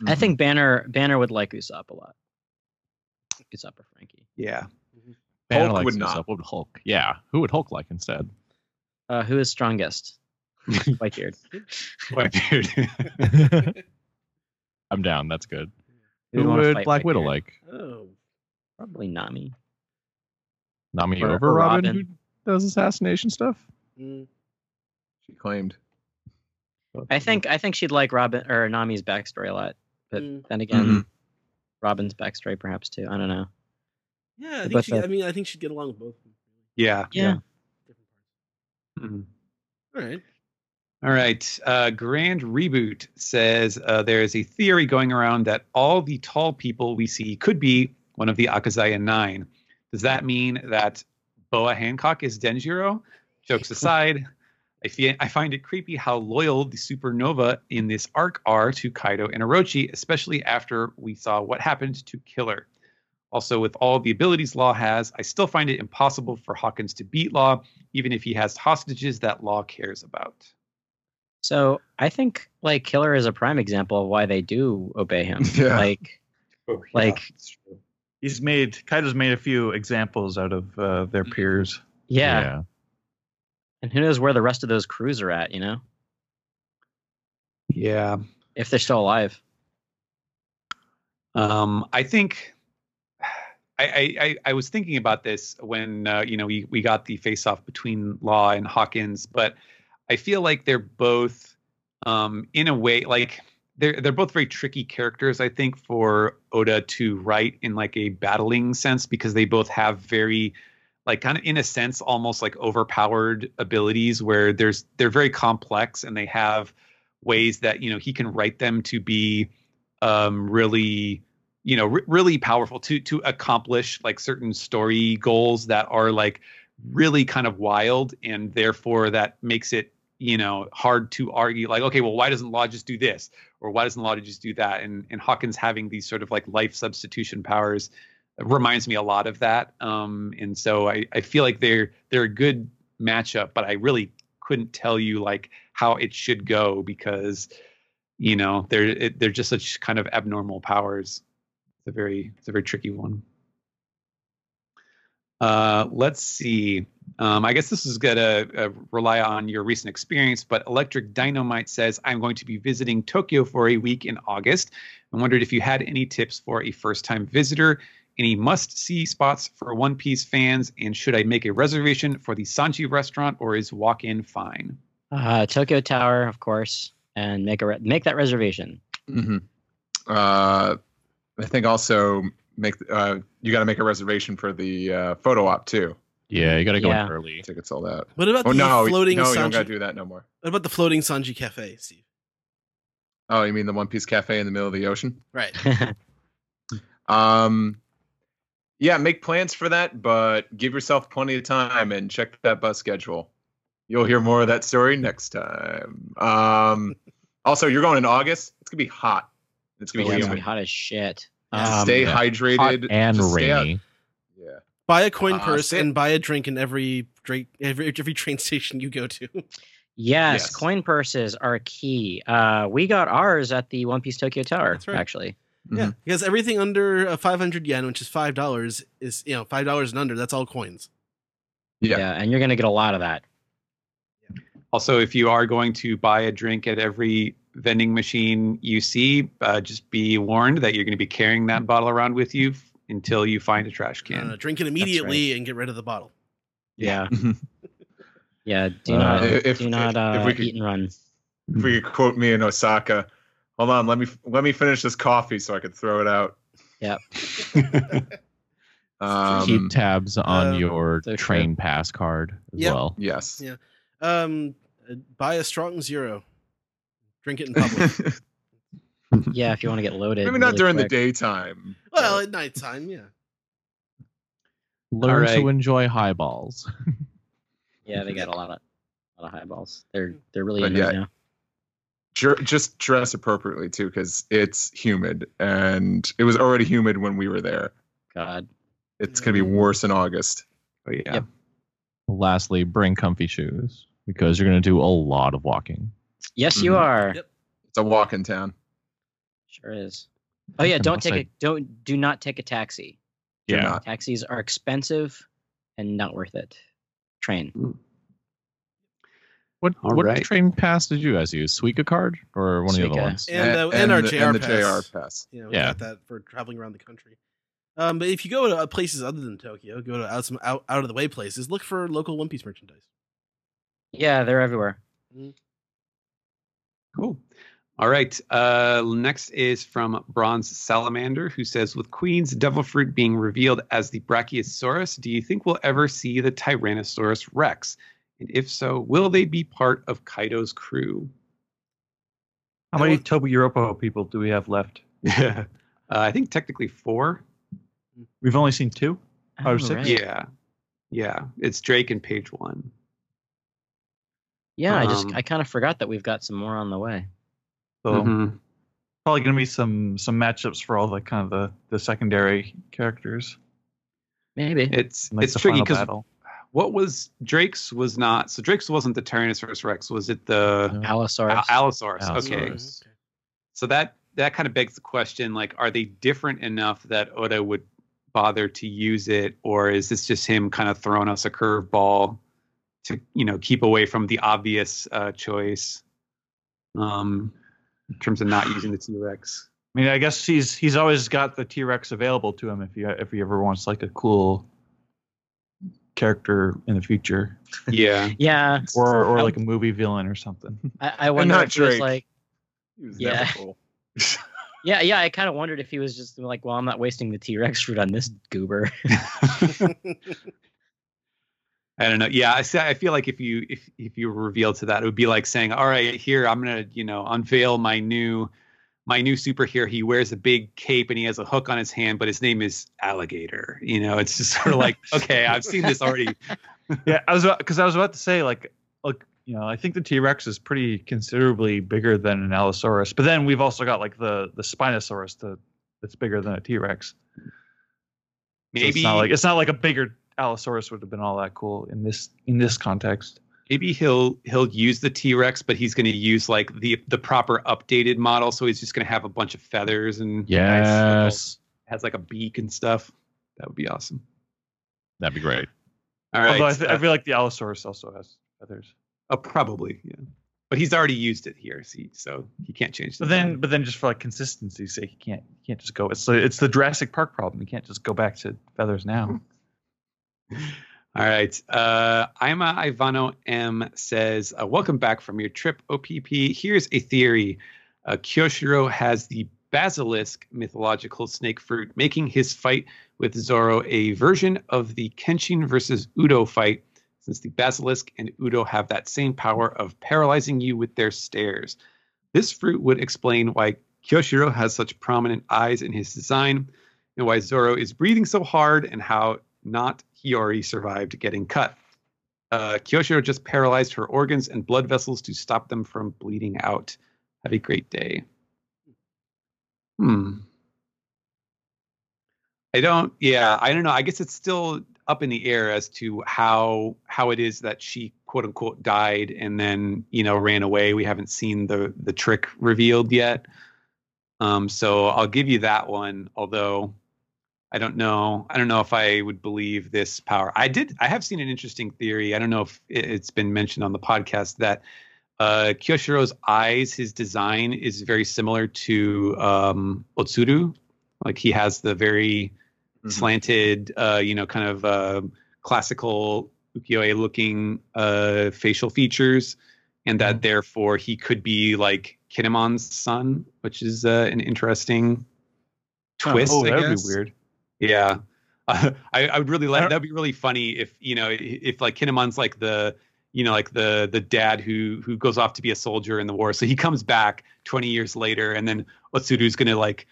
Mm-hmm. I think Banner Banner would like Usopp a lot. Usopp or Frankie. Yeah. Banner Hulk likes would this not. up. What would Hulk? Yeah. Who would Hulk like instead? Uh, who is strongest? Whitebeard. Whitebeard. I'm down. That's good. Who Who would would Black Widow Whitebeard? like? Oh, Probably Nami. Nami Or- over or Robin, Robin. who does assassination stuff? mm, she claimed. I think I think she'd like Robin or Nami's backstory a lot. But Mm. then again, Mhm. Robin's backstory perhaps too. I don't know. yeah. I think she, I mean, I think she'd get along with both. of them. yeah. Yeah. Different parts. Mhm. All right. All right. Uh, Grand Reboot says uh, there is a theory going around that all the tall people we see could be one of the Akazaya Nine. Does that mean that Boa Hancock is Denjiro? Jokes aside, I, fe- I find it creepy how loyal the supernova in this arc are to Kaido and Orochi, especially after we saw what happened to Killer. Also, with all the abilities Law has, I still find it impossible for Hawkins to beat Law, even if he has hostages that Law cares about. So I think like Killer is a prime example of why they do obey him. Yeah. Like Oh, Like- He's made Kaido's made a few examples out of uh, their peers. yeah. And who knows where the rest of those crews are at, you know? yeah. If they're still alive. Um, I think I, I, I, was thinking about this when uh, you know we, we got the face off between Law and Hawkins, but I feel like they're both um, in a way like they're they're both very tricky characters. I think for Oda to write in like a battling sense because they both have very like kind of in a sense almost like overpowered abilities where there's they're very complex and they have ways that you know he can write them to be um really you know re- really powerful to to accomplish like certain story goals that are like really kind of wild and therefore that makes it you know hard to argue like okay well why doesn't law just do this? Or why doesn't law just do that? And and hawkins having these sort of like life substitution powers reminds me a lot of that. Um and so i i feel like they're they're a good matchup but i really couldn't tell you like how it should go because you know they're it, they're just such kind of abnormal powers. It's a very it's a very tricky one. Uh let's see. Um i guess this is gonna uh, rely on your recent experience but electric dynamite says i'm going to be visiting tokyo for a week in august. I wondered if you had any tips for a first time visitor any must see spots for one piece fans and should i make a reservation for the sanji restaurant or is walk in fine Uh, Tokyo Tower, of course, and make a re- make that reservation. Mm-hmm. Uh, I think also make uh, you got to make a reservation for the uh, photo op too. Yeah, you got to go Yeah. in early. Tickets sold out. What about Oh the no, floating no, you don't Sanji? got to do that no more. What about the floating Sanji Cafe, Steve? Oh, you mean the One Piece Cafe in the middle of the ocean? Right. Um, yeah, make plans for that, but give yourself plenty of time and check that bus schedule. You'll hear more of that story next time. Um, also, you're going in August. It's gonna be hot. It's gonna Yeah, be it's gonna be humid. hot as shit. Um, Stay yeah. hydrated Hot and Just rainy. Yeah. Buy a coin Uh, purse sit- and buy a drink in every drink every every train station you go to. Yes, Yes. coin purses are key. Uh, we got ours at the One Piece Tokyo Tower. Right. Actually, Yeah, Mhm. because everything under uh, 500 yen, which is five dollars, is you know five dollars and under. That's all coins. Yeah. yeah, and you're gonna get a lot of that. Also, if you are going to buy a drink at every vending machine you see, uh, just be warned that you're going to be carrying that bottle around with you f- until you find a trash can. Uh, drink it immediately and get rid of the bottle. Yeah, yeah. Do Uh, not, if- do not if- uh, if we could- eat and run. If we could quote me in Osaka, hold on, let me let me finish this coffee so I can throw it out. Um, Keep tabs on uh, your so train pass card as Yep. well. yes. Yeah. Um, uh, buy a strong zero. Drink it in public. Yeah, if you want to get loaded. Maybe not really during the daytime. well, at nighttime, yeah. Learn right. to enjoy highballs. Yeah, they got a lot of, a lot of highballs. They're they're really But into it yeah. now. Dr- just dress appropriately too, because it's humid, and it was already humid when we were there. God. It's gonna be worse in August. Oh yeah. Yep. Lastly, bring comfy shoes because you're going to do a lot of walking. Yes, you Mhm. are. Yep. It's a walk in town. Sure is. Oh yeah, don't must take say- a don't do not take a taxi. Yeah. Taxis are expensive and not worth it. Train. What All what right. train pass did you guys use? Suica card or one of the other ones? And, uh, and, our the, JR and the pass. JR pass. You know, we Yeah. got that for traveling around the country. Um, but if you go to uh, places other than Tokyo, go to out some out, out of the way places. Look for local One Piece merchandise. Yeah, they're everywhere. Cool. All right. Uh, next is from Bronze Salamander, who says, "With Queen's Devil Fruit being revealed as the Brachiosaurus, do you think we'll ever see the Tyrannosaurus Rex? And if so, will they be part of Kaido's crew?" How many Tobi Roppo people do we have left? Yeah. Uh, I think technically four. We've only seen two. Out of Oh, six? right. Yeah. Yeah. It's Drake and Page One. Yeah, I just Um, I kind of forgot that we've got some more on the way. So Mhm. probably gonna be some some matchups for all the kind of the the secondary characters. Maybe. It's like it's tricky because battle. What was Drake's was not so Drake's wasn't the Tyrannosaurus Rex. Was it the No. Allosaurus. Al- Allosaurus? Okay. Okay. So that that kind of begs the question: like, are they different enough that Oda would bother to use it, or is this just him kind of throwing us a curveball to you know keep away from the obvious uh, choice? Um, in terms of not using the T Rex. I mean, I guess he's he's always got the T Rex available to him if he if he ever wants like a cool character in the future, Yeah. yeah, or or like a movie villain or something. I, I wonder not if he was like, He was Yeah. cool. yeah, yeah. I kind of wondered if he was just like, well, I'm not wasting the T Rex fruit on this goober. I don't know. Yeah, I say I feel like if you if if you were revealed to that, it would be like saying, "All right, here I'm gonna you know unveil my new my new superhero. He wears a big cape and he has a hook on his hand, but his name is Alligator. You know, it's just sort of like, okay, I've seen this already. yeah, I was because I was about to say like like you know I think the T Rex is pretty considerably bigger than an Allosaurus, but then we've also got like the the Spinosaurus the, that's bigger than a T Rex. Maybe it's not like it's not like a bigger Allosaurus would have been all that cool in this in this context. Maybe he'll he'll use the T Rex, but he's going to use like the the proper updated model. So he's just going to have a bunch of feathers and nice Yes, has like a beak and stuff. That would be awesome. that'd be great. All right, Although I, th- I uh, feel like the Allosaurus also has feathers. oh, probably yeah, but he's already used it here, see, so he can't change. But the then, but then, just for like consistency's sake, you can't you can't just go. It's the it's the Jurassic Park problem. You can't just go back to feathers now. All right. Uh, Ima Ivano M says, uh, Welcome back from your trip, OPP. Here's a theory uh, Kyoshiro has the basilisk mythological snake fruit, making his fight with Zoro a version of the Kenshin versus Udo fight, since the basilisk and Udo have that same power of paralyzing you with their stares. This fruit would explain why Kyoshiro has such prominent eyes in his design. and why Zoro is breathing so hard and how not Hiyori survived getting cut. Uh, Kyoshiro just paralyzed her organs and blood vessels to stop them from bleeding out. Have a great day. Hmm. I don't. Yeah, I don't know. I guess it's still up in the air as to how how it is that she quote unquote died and then you know ran away. We haven't seen the the trick revealed yet. Um, so I'll give you that one. Although I don't know. I don't know if I would believe this power. I did. I have seen an interesting theory. I don't know if it- it's been mentioned on the podcast that uh, Kyoshiro's eyes, his design is very similar to um, Otsuru. Like he has the very Mhm. slanted, uh, you know, kind of uh, classical ukiyo-e looking uh, facial features, and that therefore he could be like Kinemon's son, which is uh, an interesting twist. oh, that would be weird. Yeah. Uh, I, I would really like that'd be really funny if you know if like Kinemon's like the you know like the the dad who who goes off to be a soldier in the war so he comes back 20 years later and then Otsuru's gonna like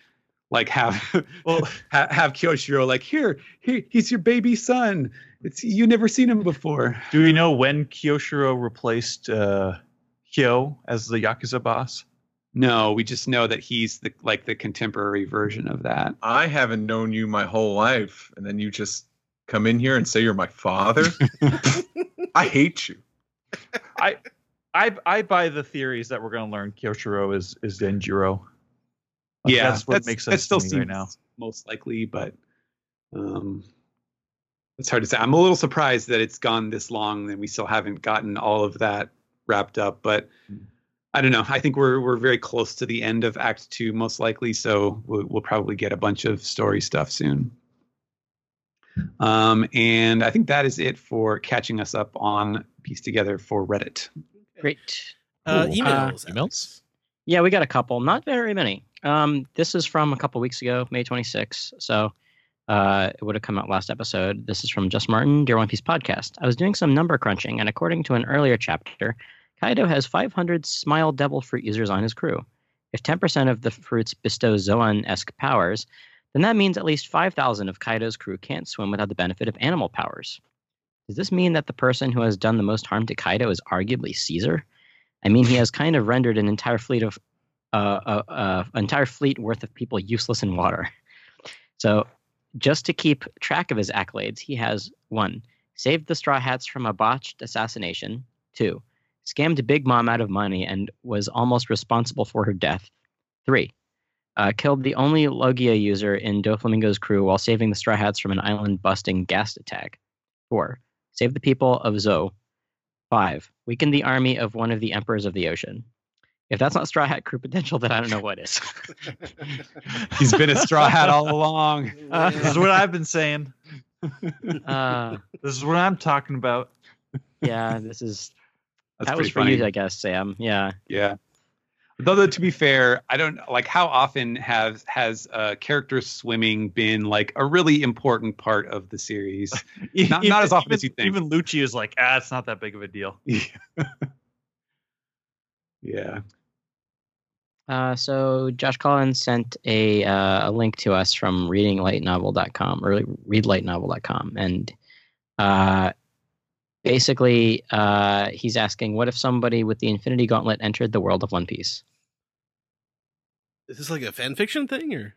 like have Well, ha- have Kyoshiro like here here he's your baby son it's you never seen him before do we know when Kyoshiro replaced uh, Hyo as the Yakuza boss? No we just know that he's the like the contemporary version of that I haven't known you my whole life, and then you just come in here and say you're my father. I hate you. I I I buy the theories that we're going to learn Kyoshiro is is Denjiro. Like, yeah that's what makes that sense still to me seems right now. most likely but um it's hard to say i'm a little surprised that it's gone this long and we still haven't gotten all of that wrapped up but Hmm. I don't know i think we're we're very close to the end of act two most likely so we'll, we'll probably get a bunch of story stuff soon um and i think that is it for catching us up on piece together for reddit Great. Uh, Cool. emails. Uh, emails? Yeah, we got a couple. Not very many. Um, this is from a couple weeks ago, May 26th. So uh, it would have come out last episode. This is from Just Martin, Dear One Piece podcast. I was doing some number crunching, and according to an earlier chapter, Kaido has 500 Smile Devil fruit users on his crew. If 10% of the fruits bestow Zoan esque powers, then that means at least 5,000 of Kaido's crew can't swim without the benefit of animal powers. Does this mean that the person who has done the most harm to Kaido is arguably Caesar? I mean, he has kind of rendered an entire fleet of uh, uh, uh, entire fleet worth of people useless in water. So, just to keep track of his accolades, he has one saved the Straw Hats from a botched assassination. Two, scammed Big Mom out of money and was almost responsible for her death. Three, uh, killed the only Logia user in Doflamingo's crew while saving the Straw Hats from an island-busting gas attack. Four, saved the people of Zou. Five, weakened the army of one of the emperors of the ocean. If that's not Straw Hat crew potential, then I don't know what is. he's been a straw hat all along Uh, This is what I've been saying. uh, This is what I'm talking about. yeah, this is That's that was for funny. you, I guess, Sam. Yeah. Yeah. Though, to be fair, I don't like how often has has uh, character swimming been like a really important part of the series. Not- not as often even, as you think. Even Lucci is like, ah, it's not that big of a deal. Yeah. Uh, so Josh Collins sent a uh, a link to us from readinglightnovel.com or readlightnovel.com, and uh, basically uh, he's asking, what if somebody with the Infinity Gauntlet entered the world of One Piece? Is this like a fan fiction thing or?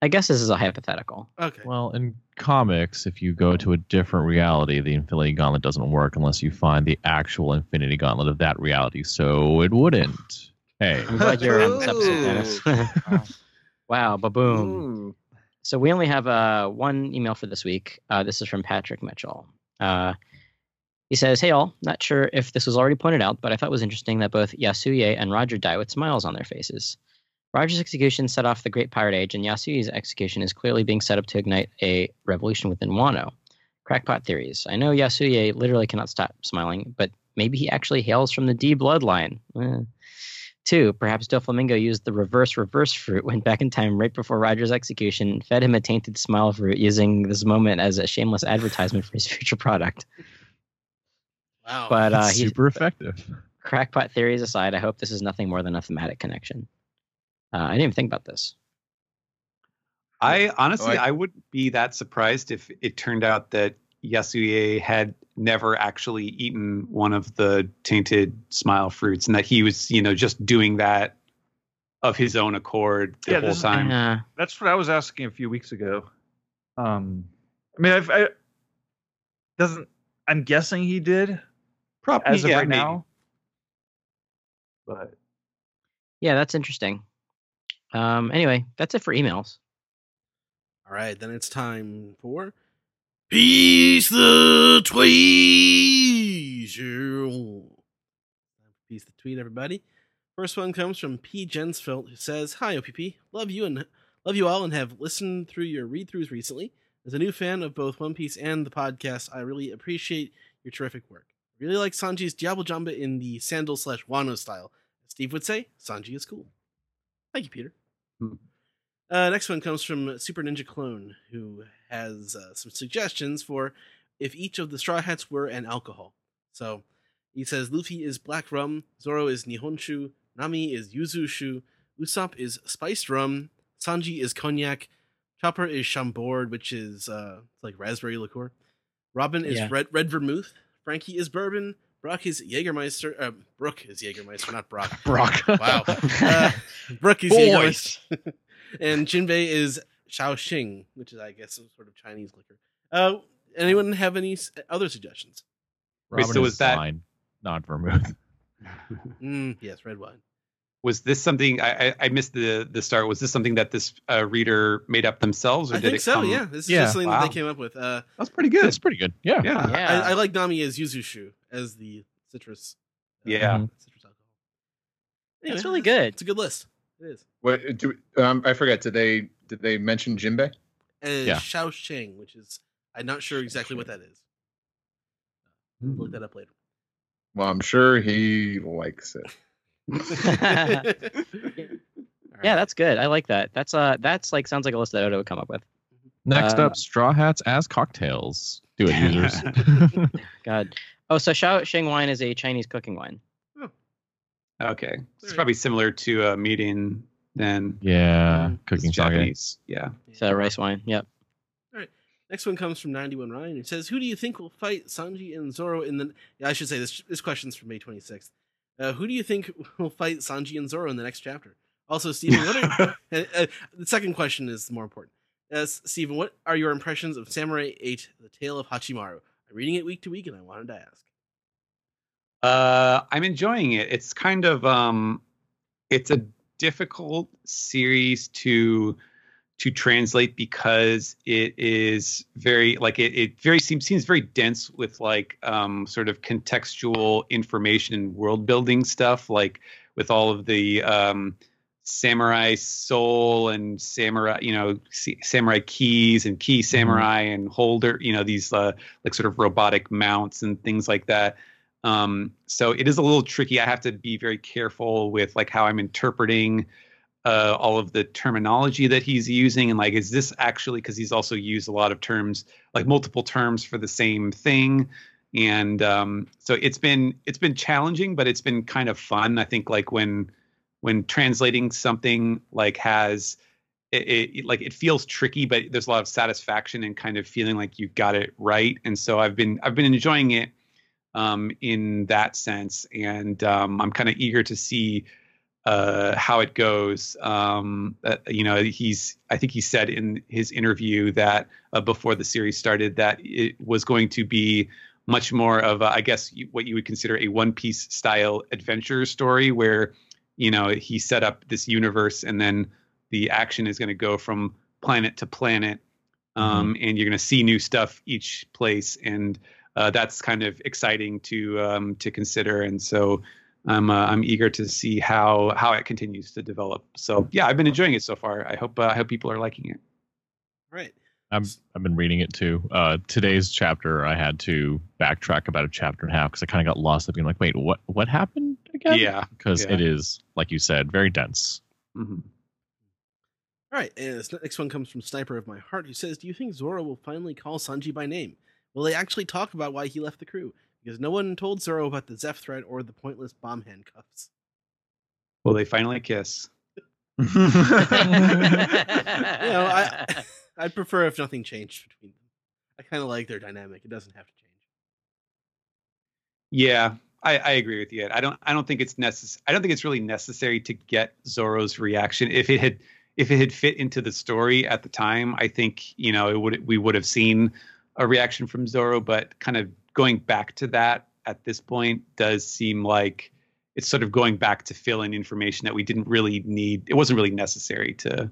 I guess this is a hypothetical. Okay. Well, in comics, if you go to a different reality, the Infinity Gauntlet doesn't work unless you find the actual Infinity Gauntlet of that reality. So it wouldn't. Hey, I'm glad you're on this episode, Dennis. wow, baboom. Ooh. So we only have uh, one email for this week. Uh, this is from Patrick Mitchell. Uh, he says, "Hey all, not sure if this was already pointed out, but I thought it was interesting that both Yasuie and Roger die with smiles on their faces. Roger's execution set off the Great Pirate Age, and Yasuie's execution is clearly being set up to ignite a revolution within Wano. Crackpot theories. I know Yasuye literally cannot stop smiling, but maybe he actually hails from the D bloodline. Eh. Two, perhaps Doflamingo used the reverse reverse fruit, went back in time right before Roger's execution, fed him a tainted smile fruit, using this moment as a shameless advertisement for his future product. Wow. But uh, it's super effective. crackpot theories aside, I hope this is nothing more than a thematic connection. Uh, I didn't even think about this. I honestly, Like- I wouldn't be that surprised if it turned out that Yasuie had never actually eaten one of the tainted smile fruits, and that he was, you know, just doing that of his own accord the Yeah, whole this is- time—that's what I was asking a few weeks ago. Um, I mean, I've, I doesn't. I'm guessing he did Probably as of yeah, right maybe. now. But Yeah, that's interesting. Um, anyway, that's it for emails. All right, then it's time for Piece the Tweet. Piece the Tweet, everybody. First one comes from P. Jensfeld, who says, "Hi OPP, love you and love you all, and have listened through your read-throughs recently. As a new fan of both One Piece and the podcast, I really appreciate your terrific work. Really like Sanji's Diable Jambe in the sandal slash Wano style. As Steve would say, Sanji is cool. Thank you, Peter." Uh, next one comes from Super Ninja Clone, who has uh, some suggestions for if each of the Straw Hats were an alcohol. So he says Luffy is black rum, Zoro is Nihonshu, Nami is Yuzu Shu, Usopp is spiced rum, Sanji is cognac, Chopper is Chambord, which is uh, it's like raspberry liqueur, Robin is Yeah. red red vermouth, Franky is bourbon, Brock is Jägermeister, uh, Brook is Jägermeister, not Brock. Brock. Wow. Uh, Brook is Boys. Jägermeister. and Jinbei is Shaoxing, which is, I guess, some sort of Chinese liquor. Uh, anyone have any other suggestions? Wait, Robin so is was that- wine, not vermouth. Mm, yes, red wine. Was this something I, I, I missed the the start? Was this something that this uh, reader made up themselves, or I did think it so. come- Yeah, this is Yeah, just something that they came up with. Uh, that's pretty good. It's pretty good. Yeah. yeah. Yeah. I, I like Nami as Yuzushu as the citrus. uh, Yeah. citrus alcohol. Anyway, That's really good. It's a good list. It is. What do um, I forget? Did they did they mention Jinbei? And Yeah. Shaoxing, which is I'm not sure exactly what that is. Hmm. We'll look that up later. Well, I'm sure he likes it. Yeah, that's good. I like that. That's uh that's like sounds like a list that Oda would come up with. Next Uh, up, straw hats as cocktails. Do it, users. God. Oh, so Shao Sheng wine is a Chinese cooking wine. Okay, There it's you probably similar to a meeting then. yeah, Mm, cooking It's sake. Japanese. Yeah. So rice wine. Yep. All right. Next one comes from 91 Ryan. It says, Who do you think will fight Sanji and Zoro in the. Yeah, I should say this this question's from May 26th. Uh, who do you think will fight Sanji and Zoro in the next chapter? Also, Stephen, what are. uh, the second question is more important. Uh, Stephen, what are your impressions of Samurai 8, The Tale of Hachimaru? I'm reading it week to week and I wanted to ask. Uh, I'm enjoying it. It's kind of um, it's a difficult series to to translate because it is very like it, it very seems seems very dense with like um sort of contextual information and world building stuff like with all of the um samurai soul and samurai you know samurai keys and key samurai and holder you know these uh like sort of robotic mounts and things like that. Um so it is a little tricky. I have to be very careful with like how i'm interpreting uh all of the terminology that he's using. And like is this actually because he's also used a lot of terms like multiple terms for the same thing. And um so it's been it's been challenging but it's been kind of fun. I think like when when translating something like has it, it like it feels tricky but there's a lot of satisfaction and kind of feeling like you got it right. And so i've been i've been enjoying it um in that sense. And um i'm kind of eager to see uh how it goes. Um uh, you know he's i think he said in his interview that uh, before the series started that it was going to be much more of a, i guess what you would consider a one piece style adventure story where you know he set up this universe and then the action is going to go from planet to planet um, and you're going to see new stuff each place. And uh, that's kind of exciting to um, to consider. And so I'm uh, I'm eager to see how how it continues to develop so yeah I've been enjoying it so far I hope uh, I hope people are liking it Right. I'm, I've been reading it too. Uh, today's chapter, I had to backtrack about a chapter and a half because I kind of got lost of being like, wait, what what happened again? yeah Because yeah. it is, like you said, very dense. Mhm. All right, and this next one comes from Sniper of My Heart, who says, "Do you think Zoro will finally call Sanji by name? Will they actually talk about why he left the crew? Because no one told Zoro about the Zeff threat or the pointless bomb handcuffs." will they finally kiss You know, I I'd prefer if nothing changed between them. I kind of like their dynamic. It doesn't have to change. Yeah, I, I agree with you. I don't I don't think it's necess- I don't think it's really necessary to get Zoro's reaction. If it had if it had fit into the story at the time, I think you know it would we would have seen a reaction from Zoro. But kind of going back to that at this point does seem like it's sort of going back to fill in information that we didn't really need. It wasn't really necessary to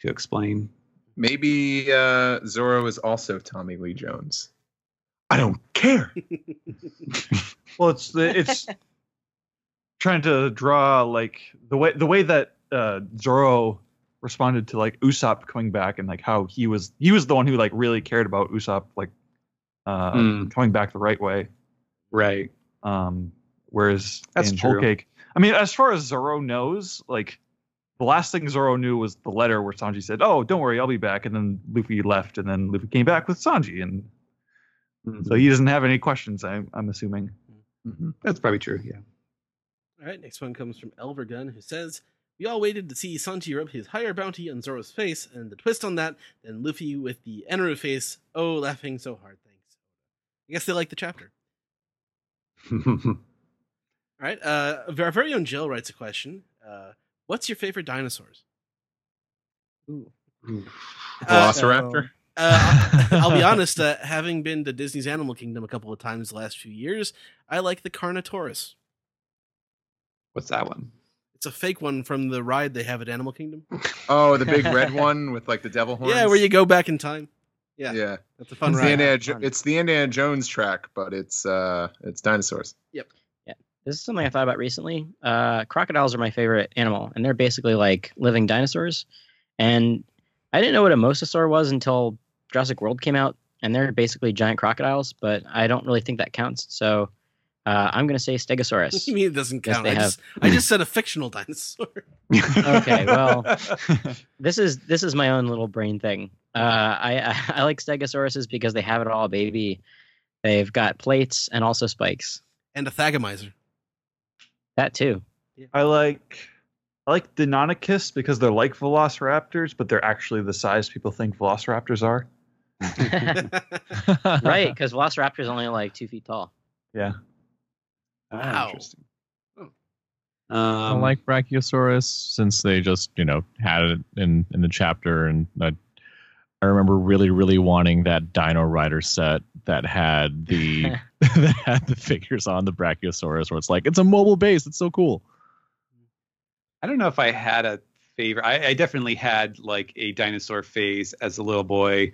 to explain. Maybe uh, Zoro is also Tommy Lee Jones. I don't care. Well, it's the it's trying to draw like the way the way that uh, Zoro responded to like Usopp coming back and like how he was he was the one who like really cared about Usopp like uh, Hmm. coming back the right way. Right. Um, whereas That's in true. Whole Cake, I mean, as far as Zoro knows, like the last thing Zoro knew was the letter where Sanji said, "Oh, don't worry, I'll be back," and then Luffy left, and then Luffy came back with Sanji, and so he doesn't have any questions. I'm I'm assuming. Mhm. That's probably true. Yeah. All right, next one comes from Elvergun, who says, We all waited to see Sanji rub his higher bounty on Zoro's face, and the twist on that, then Luffy with the Eneru face. Oh, laughing so hard, thanks. I guess they like the chapter. All right, uh, our very own Jill writes a question. Uh, what's your favorite dinosaurs? Ooh. Uh, Velociraptor. Uh, I'll be honest, uh, having been to Disney's Animal Kingdom a couple of times the last few years, I like the Carnotaurus. What's that one? It's a fake one from the ride they have at Animal Kingdom. Oh, the big red one with like the devil horns. Yeah, where you go back in time. Yeah, Yeah, that's a fun it's the, ride. Indiana, Jo- Fun. it's the Indiana Jones track, but it's uh, it's dinosaurs. Yep. Yeah, this is something I thought about recently. Uh, crocodiles are my favorite animal, and they're basically like living dinosaurs. And I didn't know what a mosasaur was until Jurassic World came out, and they're basically giant crocodiles. But I don't really think that counts. So uh, I'm going to say Stegosaurus. you mean it doesn't count? they I, just, I just said a fictional dinosaur. Okay, well, this is this is my own little brain thing. Uh, I, I I like Stegosauruses because they have it all, baby. They've got plates and also spikes. and a Thagomizer. That too. I like I like Deinonychus because they're like velociraptors, but they're actually the size people think velociraptors are. right, because Velociraptor's only like two feet tall. Yeah. Wow. Interesting. I Um, like Brachiosaurus since they just you know had it in in the chapter, and I, I remember really really wanting that Dino Rider set that had the that had the figures on the Brachiosaurus, where it's like it's a mobile base. It's so cool. I don't know if I had a favorite. I, I definitely had like a dinosaur phase as a little boy.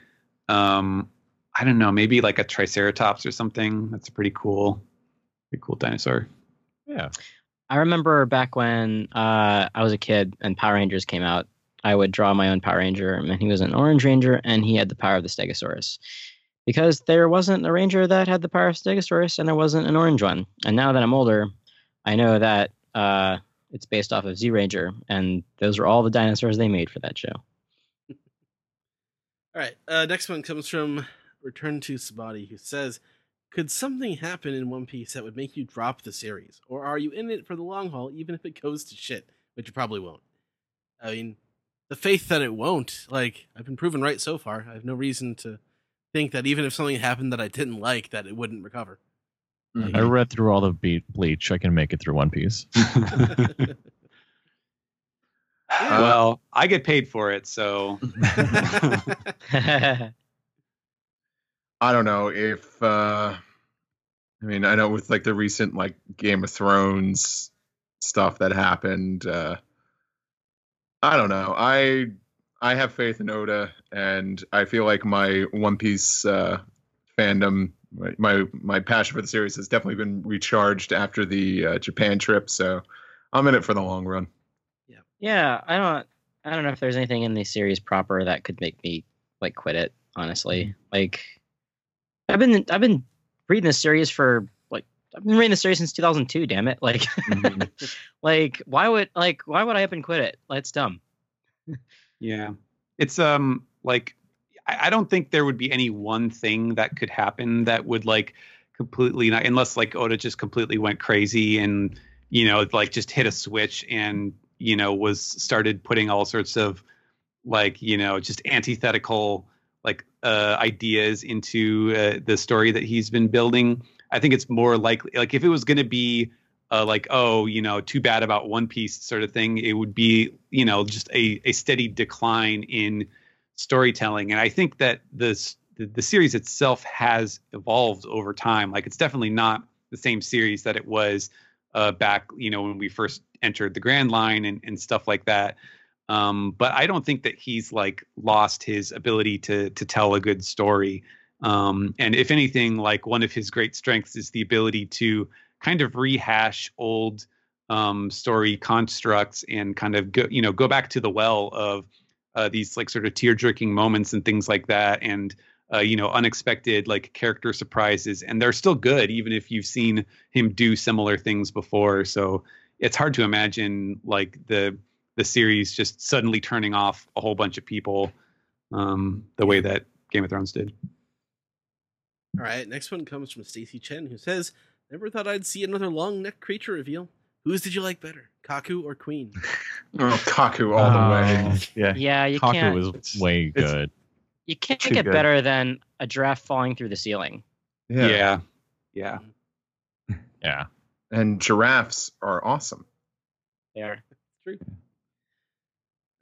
Um, I don't know, maybe like a Triceratops or something. That's pretty cool, pretty cool dinosaur. Yeah, I remember back when uh, I was a kid and Power Rangers came out, I would draw my own Power Ranger, and he was an Orange Ranger, and he had the power of the Stegosaurus. Because there wasn't a Ranger that had the power of Stegosaurus, and there wasn't an orange one. And now that I'm older, I know that uh, it's based off of Zyuranger, and those were all the dinosaurs they made for that show. All right. Uh, next one comes from Return to Sabati, who says, "Could something happen in One Piece that would make you drop the series, or are you in it for the long haul, even if it goes to shit, which you probably won't?" I mean, the faith that it won't. Like I've been proven right so far. I have no reason to think that even if something happened that I didn't like, that it wouldn't recover. Mhm. I read through all the Be- Bleach. I can make it through One Piece. well, I get paid for it, so I don't know if uh I mean I know with like the recent like Game of Thrones stuff that happened uh I don't know. I I have faith in Oda and I feel like my One Piece uh fandom my my, passion for the series has definitely been recharged after the uh, Japan trip so I'm in it for the long run. yeah, yeah. I don't. I don't know if there's anything in the series proper that could make me like quit it. Honestly, like I've been I've been reading this series for like I've been reading the series since 2002. Damn it! Like, like why would like why would I up and quit it? It's dumb. yeah, it's um like I, I don't think there would be any one thing that could happen that would like completely not unless like Oda just completely went crazy and you know like just hit a switch and you know was started putting all sorts of like you know just antithetical like uh, ideas into uh, the story that he's been building. I think it's more likely like if it was going to be uh, like oh you know too bad about One Piece sort of thing, it would be you know just a a steady decline in storytelling. And I think that this the, the series itself has evolved over time. Like it's definitely not the same series that it was uh, back you know when we first entered the Grand Line and, and stuff like that. Um, but I don't think that he's like lost his ability to to tell a good story. Um, and if anything, like one of his great strengths is the ability to kind of rehash old um, story constructs and kind of go you know go back to the well of uh, these like sort of tear jerking moments and things like that and uh, you know unexpected like character surprises and they're still good even if you've seen him do similar things before so it's hard to imagine like the the series just suddenly turning off a whole bunch of people um, the way that Game of Thrones did. All right, next one comes from Stacy Chen, who says, "Never thought I'd see another long neck creature reveal. Whose did you like better, Kaku or Queen?" Oh, Kaku all the way. Oh, Yeah. Yeah, you Kaku can't. was way good. you can't get good. better than a giraffe falling through the ceiling. Yeah. Yeah. Yeah. And giraffes are awesome. There. True.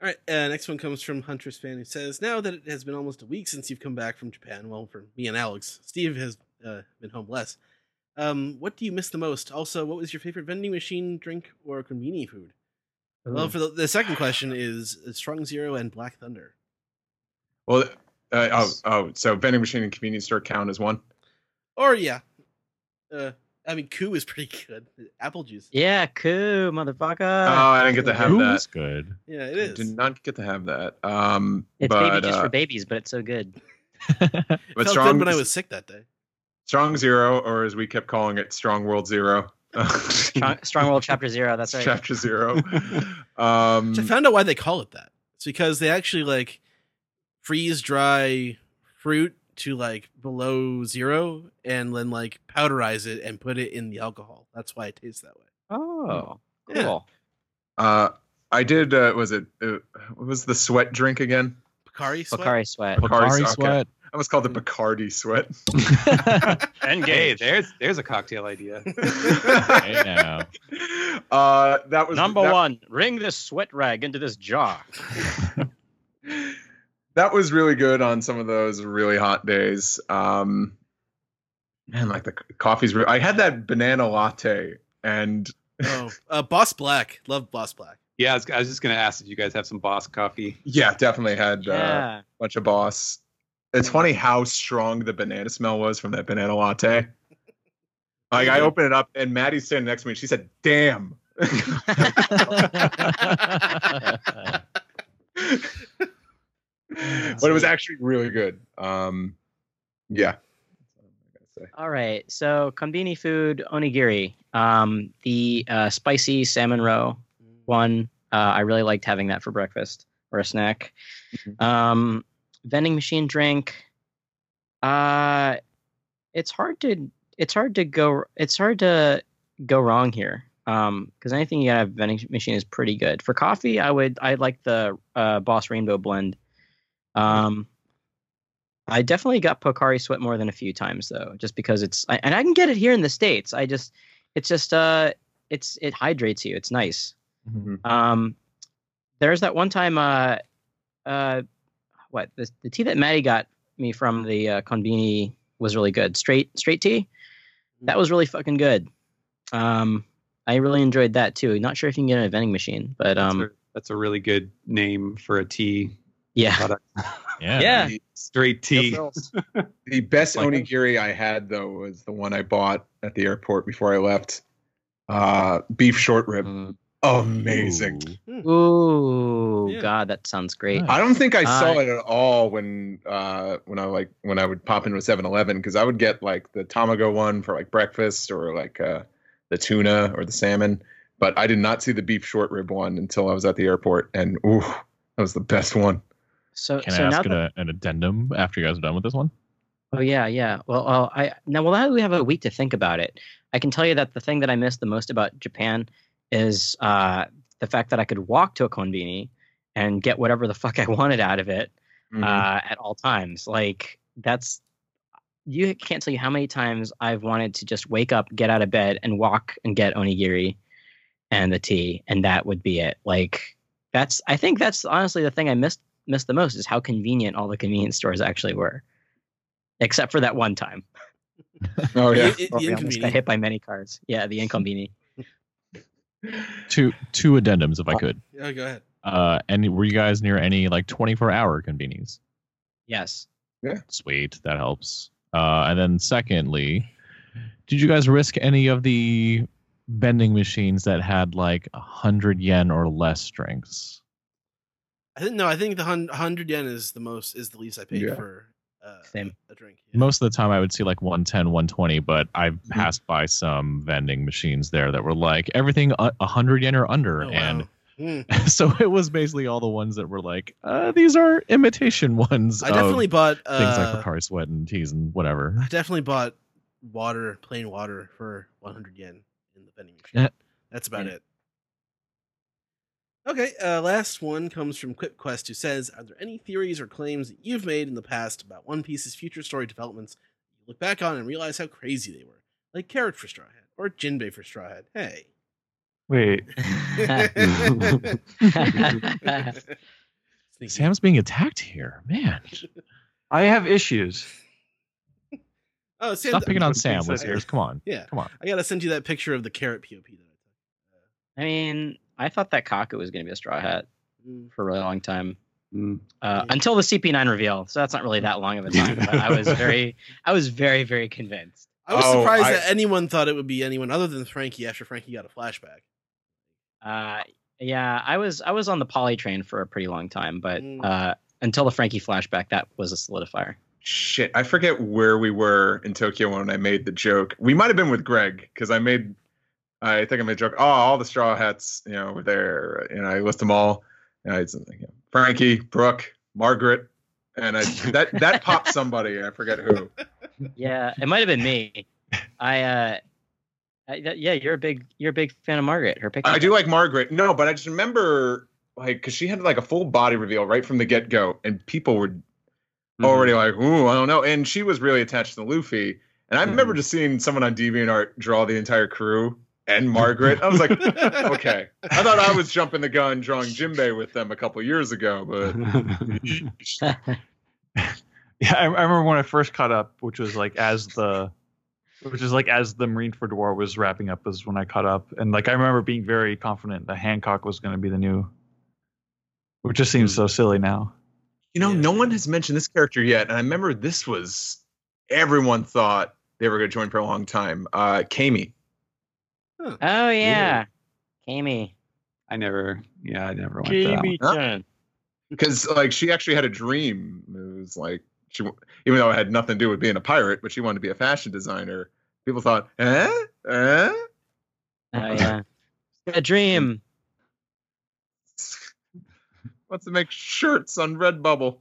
All right, uh, next one comes from Huntress fan who says, "Now that it has been almost a week since you've come back from Japan, well, for me and Alex, Steve has uh, been home less. Um, what do you miss the most? Also, what was your favorite vending machine, drink, or convenience food? Well, for the, the second question is, is Strong Zero and Black Thunder. Well, uh, oh, oh, so vending machine and convenience store count as one. Or yeah, uh, I mean, Qoo is pretty good. Apple juice. Yeah, cool, motherfucker. oh, I didn't get to have Ooh, that. that's good. Yeah, it I. Did not get to have that. Um, it's but, baby just uh, for babies, but it's so good. but Felt strong, good when I was sick that day. strong zero, or as we kept calling it, strong world zero. Strong, Strong World Chapter Zero. That's right. Chapter zero. um, Which I found out why they call it that. It's because they actually like freeze dry fruit to like below zero and then like powderize it and put it in the alcohol. That's why it tastes that way. Oh, Yeah. cool. uh, I did. Uh, was it? Uh, what was the sweat drink again? Picari sweat. Bakari Sweat. Pocari Pocari okay. sweat. I almost called the Bacardi sweat. Hey, there's there's a cocktail idea. Hey now. Uh, that was Number that, one, wring this sweat rag into this jar. That was really good on some of those really hot days. Um, man, like the coffee's. Re- I had that banana latte, and oh, uh, Boss Black. Love Boss Black. yeah, I was, I was just gonna ask if you guys have some Boss coffee. yeah, definitely had uh, Yeah. a bunch of boss. It's funny how strong the banana smell was from that banana latte. Like I opened it up, and Maddie's standing next to me. and She said, "Damn." but it was actually really good. Um, yeah. That's what I'm gonna say. All right. So konbini food onigiri. Um, the uh, spicy salmon roe one. Uh, I really liked having that for breakfast or a snack. Mhm. Um, vending machine drink. Uh, it's hard to it's hard to go it's hard to go wrong here. Um, because anything you a vending machine is pretty good. For coffee, I would I like the uh, Boss Rainbow blend. Um, I definitely got Pocari Sweat more than a few times though, just because it's I, and I can get it here in the states. I just it's just uh it's it hydrates you. It's nice. Mhm. Um, there's that one time uh uh what the the tea that Maddie got me from the uh, Konbini was really good. Straight straight tea, that was really fucking good. Um, I really enjoyed that too. Not sure if you can get it in a vending machine, but That's, um, a, that's a really good name for a tea yeah, product. Yeah. Yeah. The- Straight tea. The best Like- onigiri I had though was the one I bought at the airport before I left. Uh, beef short rib, Mm. amazing. Ooh. Ooh, Yeah. God, that sounds great. I don't think I saw Uh, it at all when uh when I like when I would pop into a 7-Eleven because I would get like the tamago one for like breakfast or like uh the tuna or the salmon, but I did not see the beef short rib one until I was at the airport, and ooh, that was the best one. So, Can so I now ask that, an, an addendum after you guys are done with this one? Oh yeah, yeah. Well, uh, I now well now that we have a week to think about it, I can tell you that the thing that I miss the most about Japan is uh, the fact that I could walk to a konbini and get whatever the fuck I wanted out of it Mhm. uh, at all times. Like that's you can't tell you how many times I've wanted to just wake up, get out of bed, and walk and get onigiri and the tea, and that would be it. Like that's I think that's honestly the thing I missed missed the most is how convenient all the convenience stores actually were, except for that one time. oh yeah. The- the where got inconvenient. hit by many cars. Yeah, the inconvenience. Two two addendums, if I could. Yeah, go ahead. Uh, and were you guys near any like 24 hour convenience? Yes. Yeah. Sweet, that helps. Uh, and then secondly, did you guys risk any of the vending machines that had like a hundred yen or less drinks? I think no. I think the hundred yen is the most is the least I paid Yeah. for uh, Same. a drink. Yeah. Most of the time, I would see like 110, 120, but I've passed by some vending machines there that were like everything a a hundred yen or under, Oh, wow. and Hmm. so it was basically all the ones that were like, uh, these are imitation ones. I definitely bought things like uh, Sweat and teas and whatever. I definitely bought water, plain water, for 100 yen in the vending machine. That's about Yeah. it. Okay, uh, last one comes from QuipQuest, who says, "Are there any theories or claims that you've made in the past about One Piece's future story developments that you look back on and realize how crazy they were, like Carrot for Straw Hat or Jinbei for Straw Hat? Hey." Wait, Sam's being attacked here, man. I have issues. oh, Sam, Stop picking on Sam, listeners. Come on, Yeah, come on. I gotta send you that picture of the carrot POP that I mean, I thought that Kaku was going to be a straw hat Mm. for a really long time. Mm. Uh, Yeah. until the CP9 reveal, so that's not really that long of a time. But I was very, I was very, very convinced. I was Oh, surprised I- that anyone thought it would be anyone other than Franky after Franky got a flashback. Uh, yeah, I was, I was on the Pauly train for a pretty long time, but Mm. uh, until the Franky flashback, that was a solidifier. Shit, I forget where we were in Tokyo when I made the joke. We might have been with Greg because I made, I think I made a joke. Oh, all the straw hats, you know, were there, and I list them all. And I, you know, Franky, Brook, Margaret, and I that that popped somebody. I forget who. Yeah, it might have been me. I, uh, I, that- yeah, you're a big, you're a big fan of Margaret. Her picture. I do like Margaret. No, but I just remember like because she had like a full body reveal right from the get go, and people were already like, "Ooh, I don't know." And she was really attached to Luffy. And I remember just seeing someone on DeviantArt draw the entire crew and Margaret. I was like, okay. I thought I was jumping the gun drawing Jinbei with them a couple years ago, but Yeah, I, I remember when I first caught up, which was like as the, which is like as the Marineford War was wrapping up, was when I caught up, and like I remember being very confident that Hancock was going to be the new, which just seems so silly now. you know, Yeah. no one has mentioned this character yet. And I remember this was everyone thought they were going to join for a long time. Uh, Camie. Oh yeah, Camie. I never, yeah, I never went that. Camie-chan. because like she actually had a dream. It was like she, even though it had nothing to do with being a pirate, but she wanted to be a fashion designer. People thought, eh, eh. Oh yeah, a dream. Wants to make shirts on Redbubble.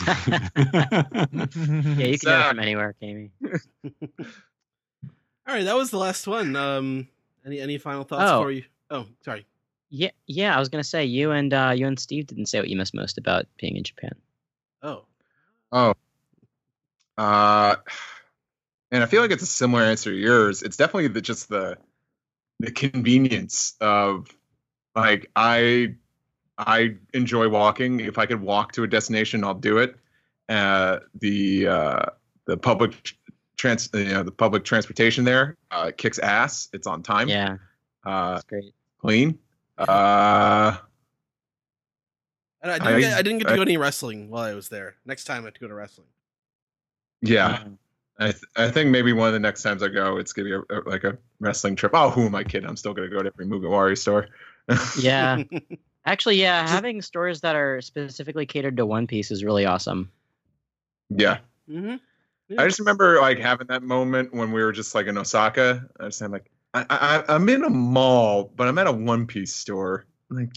Yeah, you can get it Sad. from anywhere, Camie. All right, that was the last one. Um, any any final thoughts Oh. for you? Oh, sorry. Yeah, yeah. I was gonna say you and uh, you and Steve didn't say what you miss most about being in Japan. Oh, Oh. Uh, and I feel like it's a similar answer to yours. It's definitely the, just the the convenience of like I I enjoy walking. If I could walk to a destination, I'll do it. Uh, the uh, the public trans you know the public transportation there uh, kicks ass. It's on time. Yeah, Uh, that's great. clean. Uh, and I didn't, I- get, I didn't get to I- go any wrestling while I was there. Next time I have to go to wrestling. yeah. I, th- I think maybe one of the next times I go, it's gonna be a, a- like a wrestling trip. Oh, who am I kidding? I'm still gonna go to every Mugiwara store. Yeah, actually, yeah. Having stores that are specifically catered to One Piece is really awesome. yeah. Hmm I just remember like having that moment when we were just like in Osaka. I was saying like, I, I I'm in a mall, but I'm at a One Piece store. Like,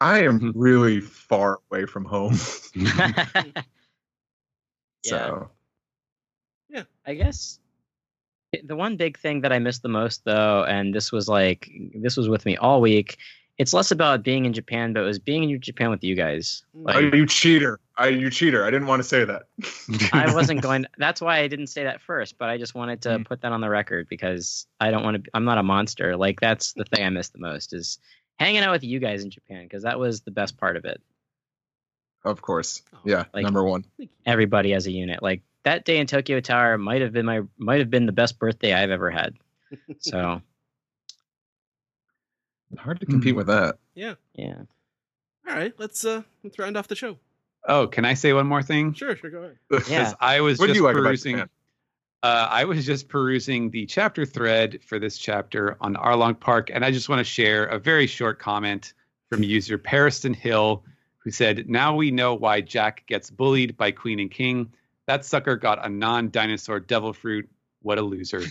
I am really far away from home. so yeah, I guess the one big thing that I missed the most, though, and this was like this was with me all week, it's less about being in Japan, but it was being in Japan with you guys. Are Like, you cheater? Are you cheater? I didn't want to say that. I wasn't going. That's why I didn't say that first. But I just wanted to Mm. put that on the record because I don't want to. I'm not a monster. Like that's the thing I miss the most is hanging out with you guys in Japan because that was the best part of it. Of course. Oh, Yeah, like- number one. Everybody as a unit. Like that day in Tokyo Tower might have been my might have been the best birthday I've ever had. So Hard to compete with that. yeah. Yeah. All right, let's uh let's round off the show. Oh, can I say one more thing? Sure, sure, go ahead. Yeah. Because I was What just like perusing. Japan? Uh, I was just perusing the chapter thread for this chapter on Arlong Park, and I just want to share a very short comment from user Pariston Hill, who said, "Now we know why Jack gets bullied by Queen and King. That sucker got a non-dinosaur devil fruit. What a loser."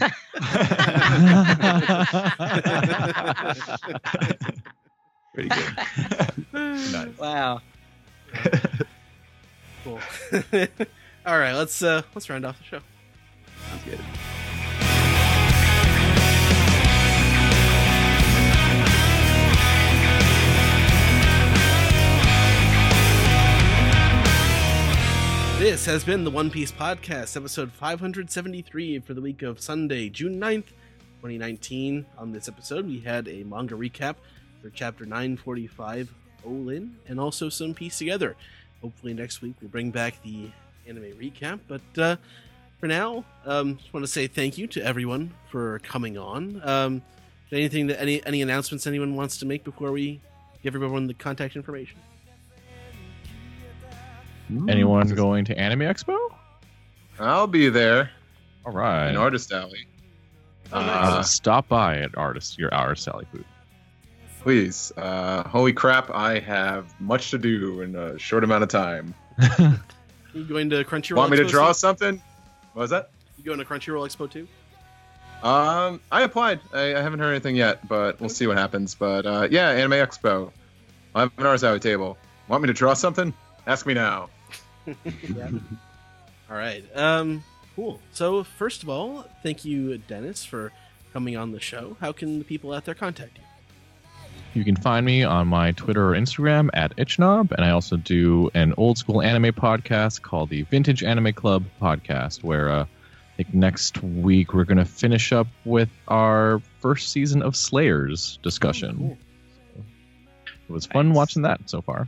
Pretty good. Nice. Wow. Cool. All right, let's uh let's round off the show. Sounds good. This has been the One Piece Podcast, episode 573 for the week of Sunday, June 9th, 2019. On this episode, we had a manga recap for chapter 945, Olin, and also some Piece Together. Hopefully, next week we'll bring back the anime recap, but uh, for now, um, just want to say thank you to everyone for coming on. Um, anything that any any announcements anyone wants to make before we give everyone the contact information? Anyone going to Anime Expo? I'll be there All right. in Artist Alley. Oh, nice. Uh, Uh, stop by at artist your artist Sally booth. please. Uh, holy crap, I have much to do in a short amount of time. you going to Crunchyroll? Want me to draw too? something? What was that? You going to Crunchyroll Expo too? Um, I applied. I, I haven't heard anything yet, but we'll see what happens. But uh, yeah, Anime Expo. I have an Artist Alley table. Want me to draw something? Ask me now. All right. Um, cool. So first of all, thank you, Dennis, for coming on the show. How can the people out there contact you? You can find me on my Twitter or Instagram at Ichnob, and I also do an old school anime podcast called the Vintage Anime Club podcast, where uh, I think next week we're going to finish up with our first season of Slayers discussion. Cool. It was fun Nice. watching that so far.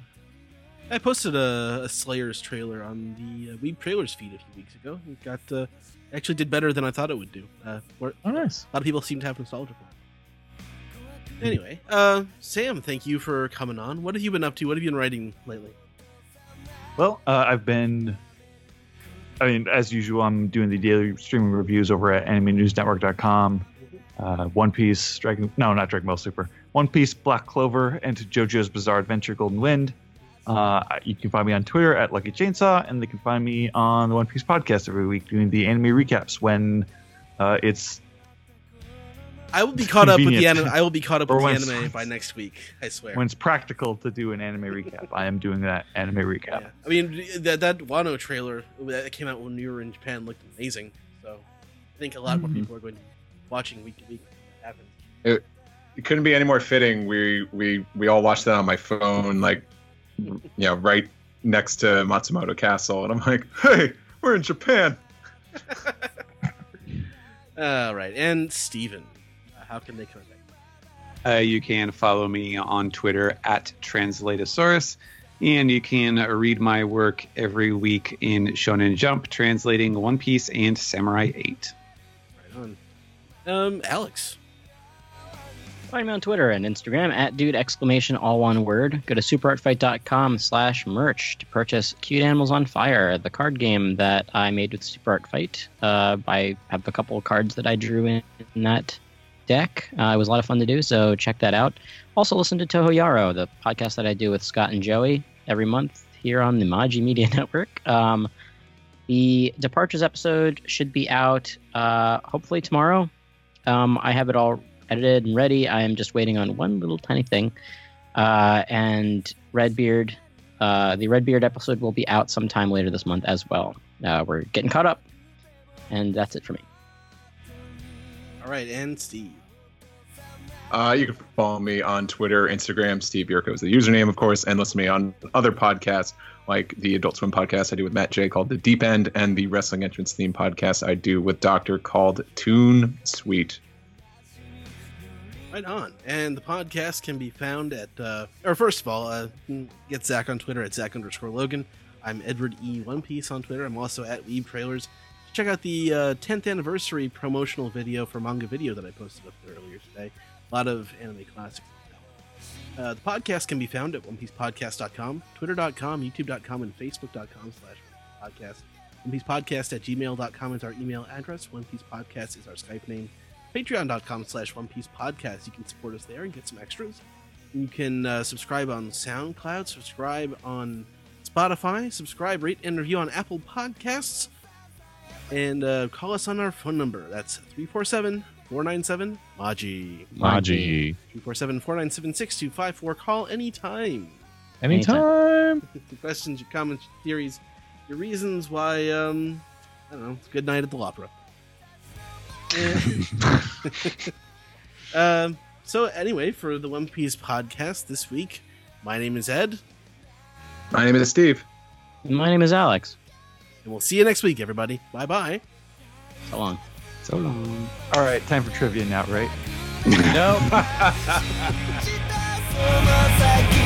I posted a, a Slayers trailer on the uh, Weeb Trailers feed a few weeks ago. It got uh, actually did better than I thought it would do. Uh, where- Oh, nice. a lot of people seem to have nostalgia for it. Anyway, uh, Sam, thank you for coming on. What have you been up to? What have you been writing lately? Well, uh, I've been. I mean, as usual, I'm doing the daily streaming reviews over at AnimeNewsNetwork.com. Uh, One Piece, Dragon, no, not Dragon Ball Super. One Piece, Black Clover, and JoJo's Bizarre Adventure, Golden Wind. Uh, you can find me on Twitter at Lucky Chainsaw, and they can find me on the One Piece podcast every week doing the anime recaps when uh, it's I will be caught up with the anime. I will be caught up with the anime by next week. I swear. when it's practical to do an anime recap. I am doing that anime recap. Yeah. I mean, that that Wano trailer that came out when we were in Japan looked amazing. So I think a lot more Mhm. people are going to be watching week to week. when that happens. It couldn't be any more fitting. We we we all watched that on my phone, like you know, right next to Matsumoto Castle, and I'm like, hey, we're in Japan. All right, and Steven, uh, how can they contact you? Uh, you can follow me on Twitter at Translatosaurus, and you can read my work every week in Shonen Jump, translating One Piece and Samurai 8. Right on. Um, Alex. Find me on Twitter and Instagram at dude exclamation all one word. Go to superartfight.com slash merch to purchase Cute Animals on Fire, the card game that I made with Super Art Fight. Uh, I have a couple of cards that I drew in, in that deck. Uh, it was a lot of fun to do, so check that out. Also, listen to Toho Yaro, the podcast that I do with Scott and Joey every month here on the Maji Media Network. Um, the Departures episode should be out uh, hopefully tomorrow. Um, I have it all edited and ready. I am just waiting on one little tiny thing. Uh, and Redbeard, uh, the Redbeard episode will be out sometime later this month as well. Uh, we're getting caught up, and that's it for me. All right, and Steve. Uh, you can follow me on Twitter, Instagram. Steve Yurko is the username, of course, and listen to me on other podcasts like the Adult Swim podcast I do with Matt J called The Deep End, and the Wrestling Entrance Theme podcast I do with Doctor called Tune Sweet. Right on. And the podcast can be found at, uh, or first of all, uh, get Zach on Twitter at Zach underscore Logan. I'm Edward E. One Piece on Twitter. I'm also at Weeb Trailers. Check out the uh, 10th anniversary promotional video for Manga Video that I posted up there earlier today. A lot of anime classics. Uh, the podcast can be found at onepiecepodcast.com, twitter.com, youtube.com, and facebook.com slash podcast. One Piece Podcast at gmail.com is our email address. One Piece Podcast is our Skype name patreon.com slash one piece podcast. You can support us there and get some extras. You can uh, subscribe on soundcloud subscribe on spotify subscribe rate and review on apple podcasts and uh, call us on our phone number. That's 347 497 maji Maji. 347 497 6254 call anytime. Anytime. questions your comments your theories your reasons why um i don't know it's a good night at the opera um, so, anyway, for the One Piece podcast this week, my name is Ed. My name is Steve. And my name is Alex. And we'll see you next week, everybody. Bye bye. So long. So long. All right, time for trivia now, right? no.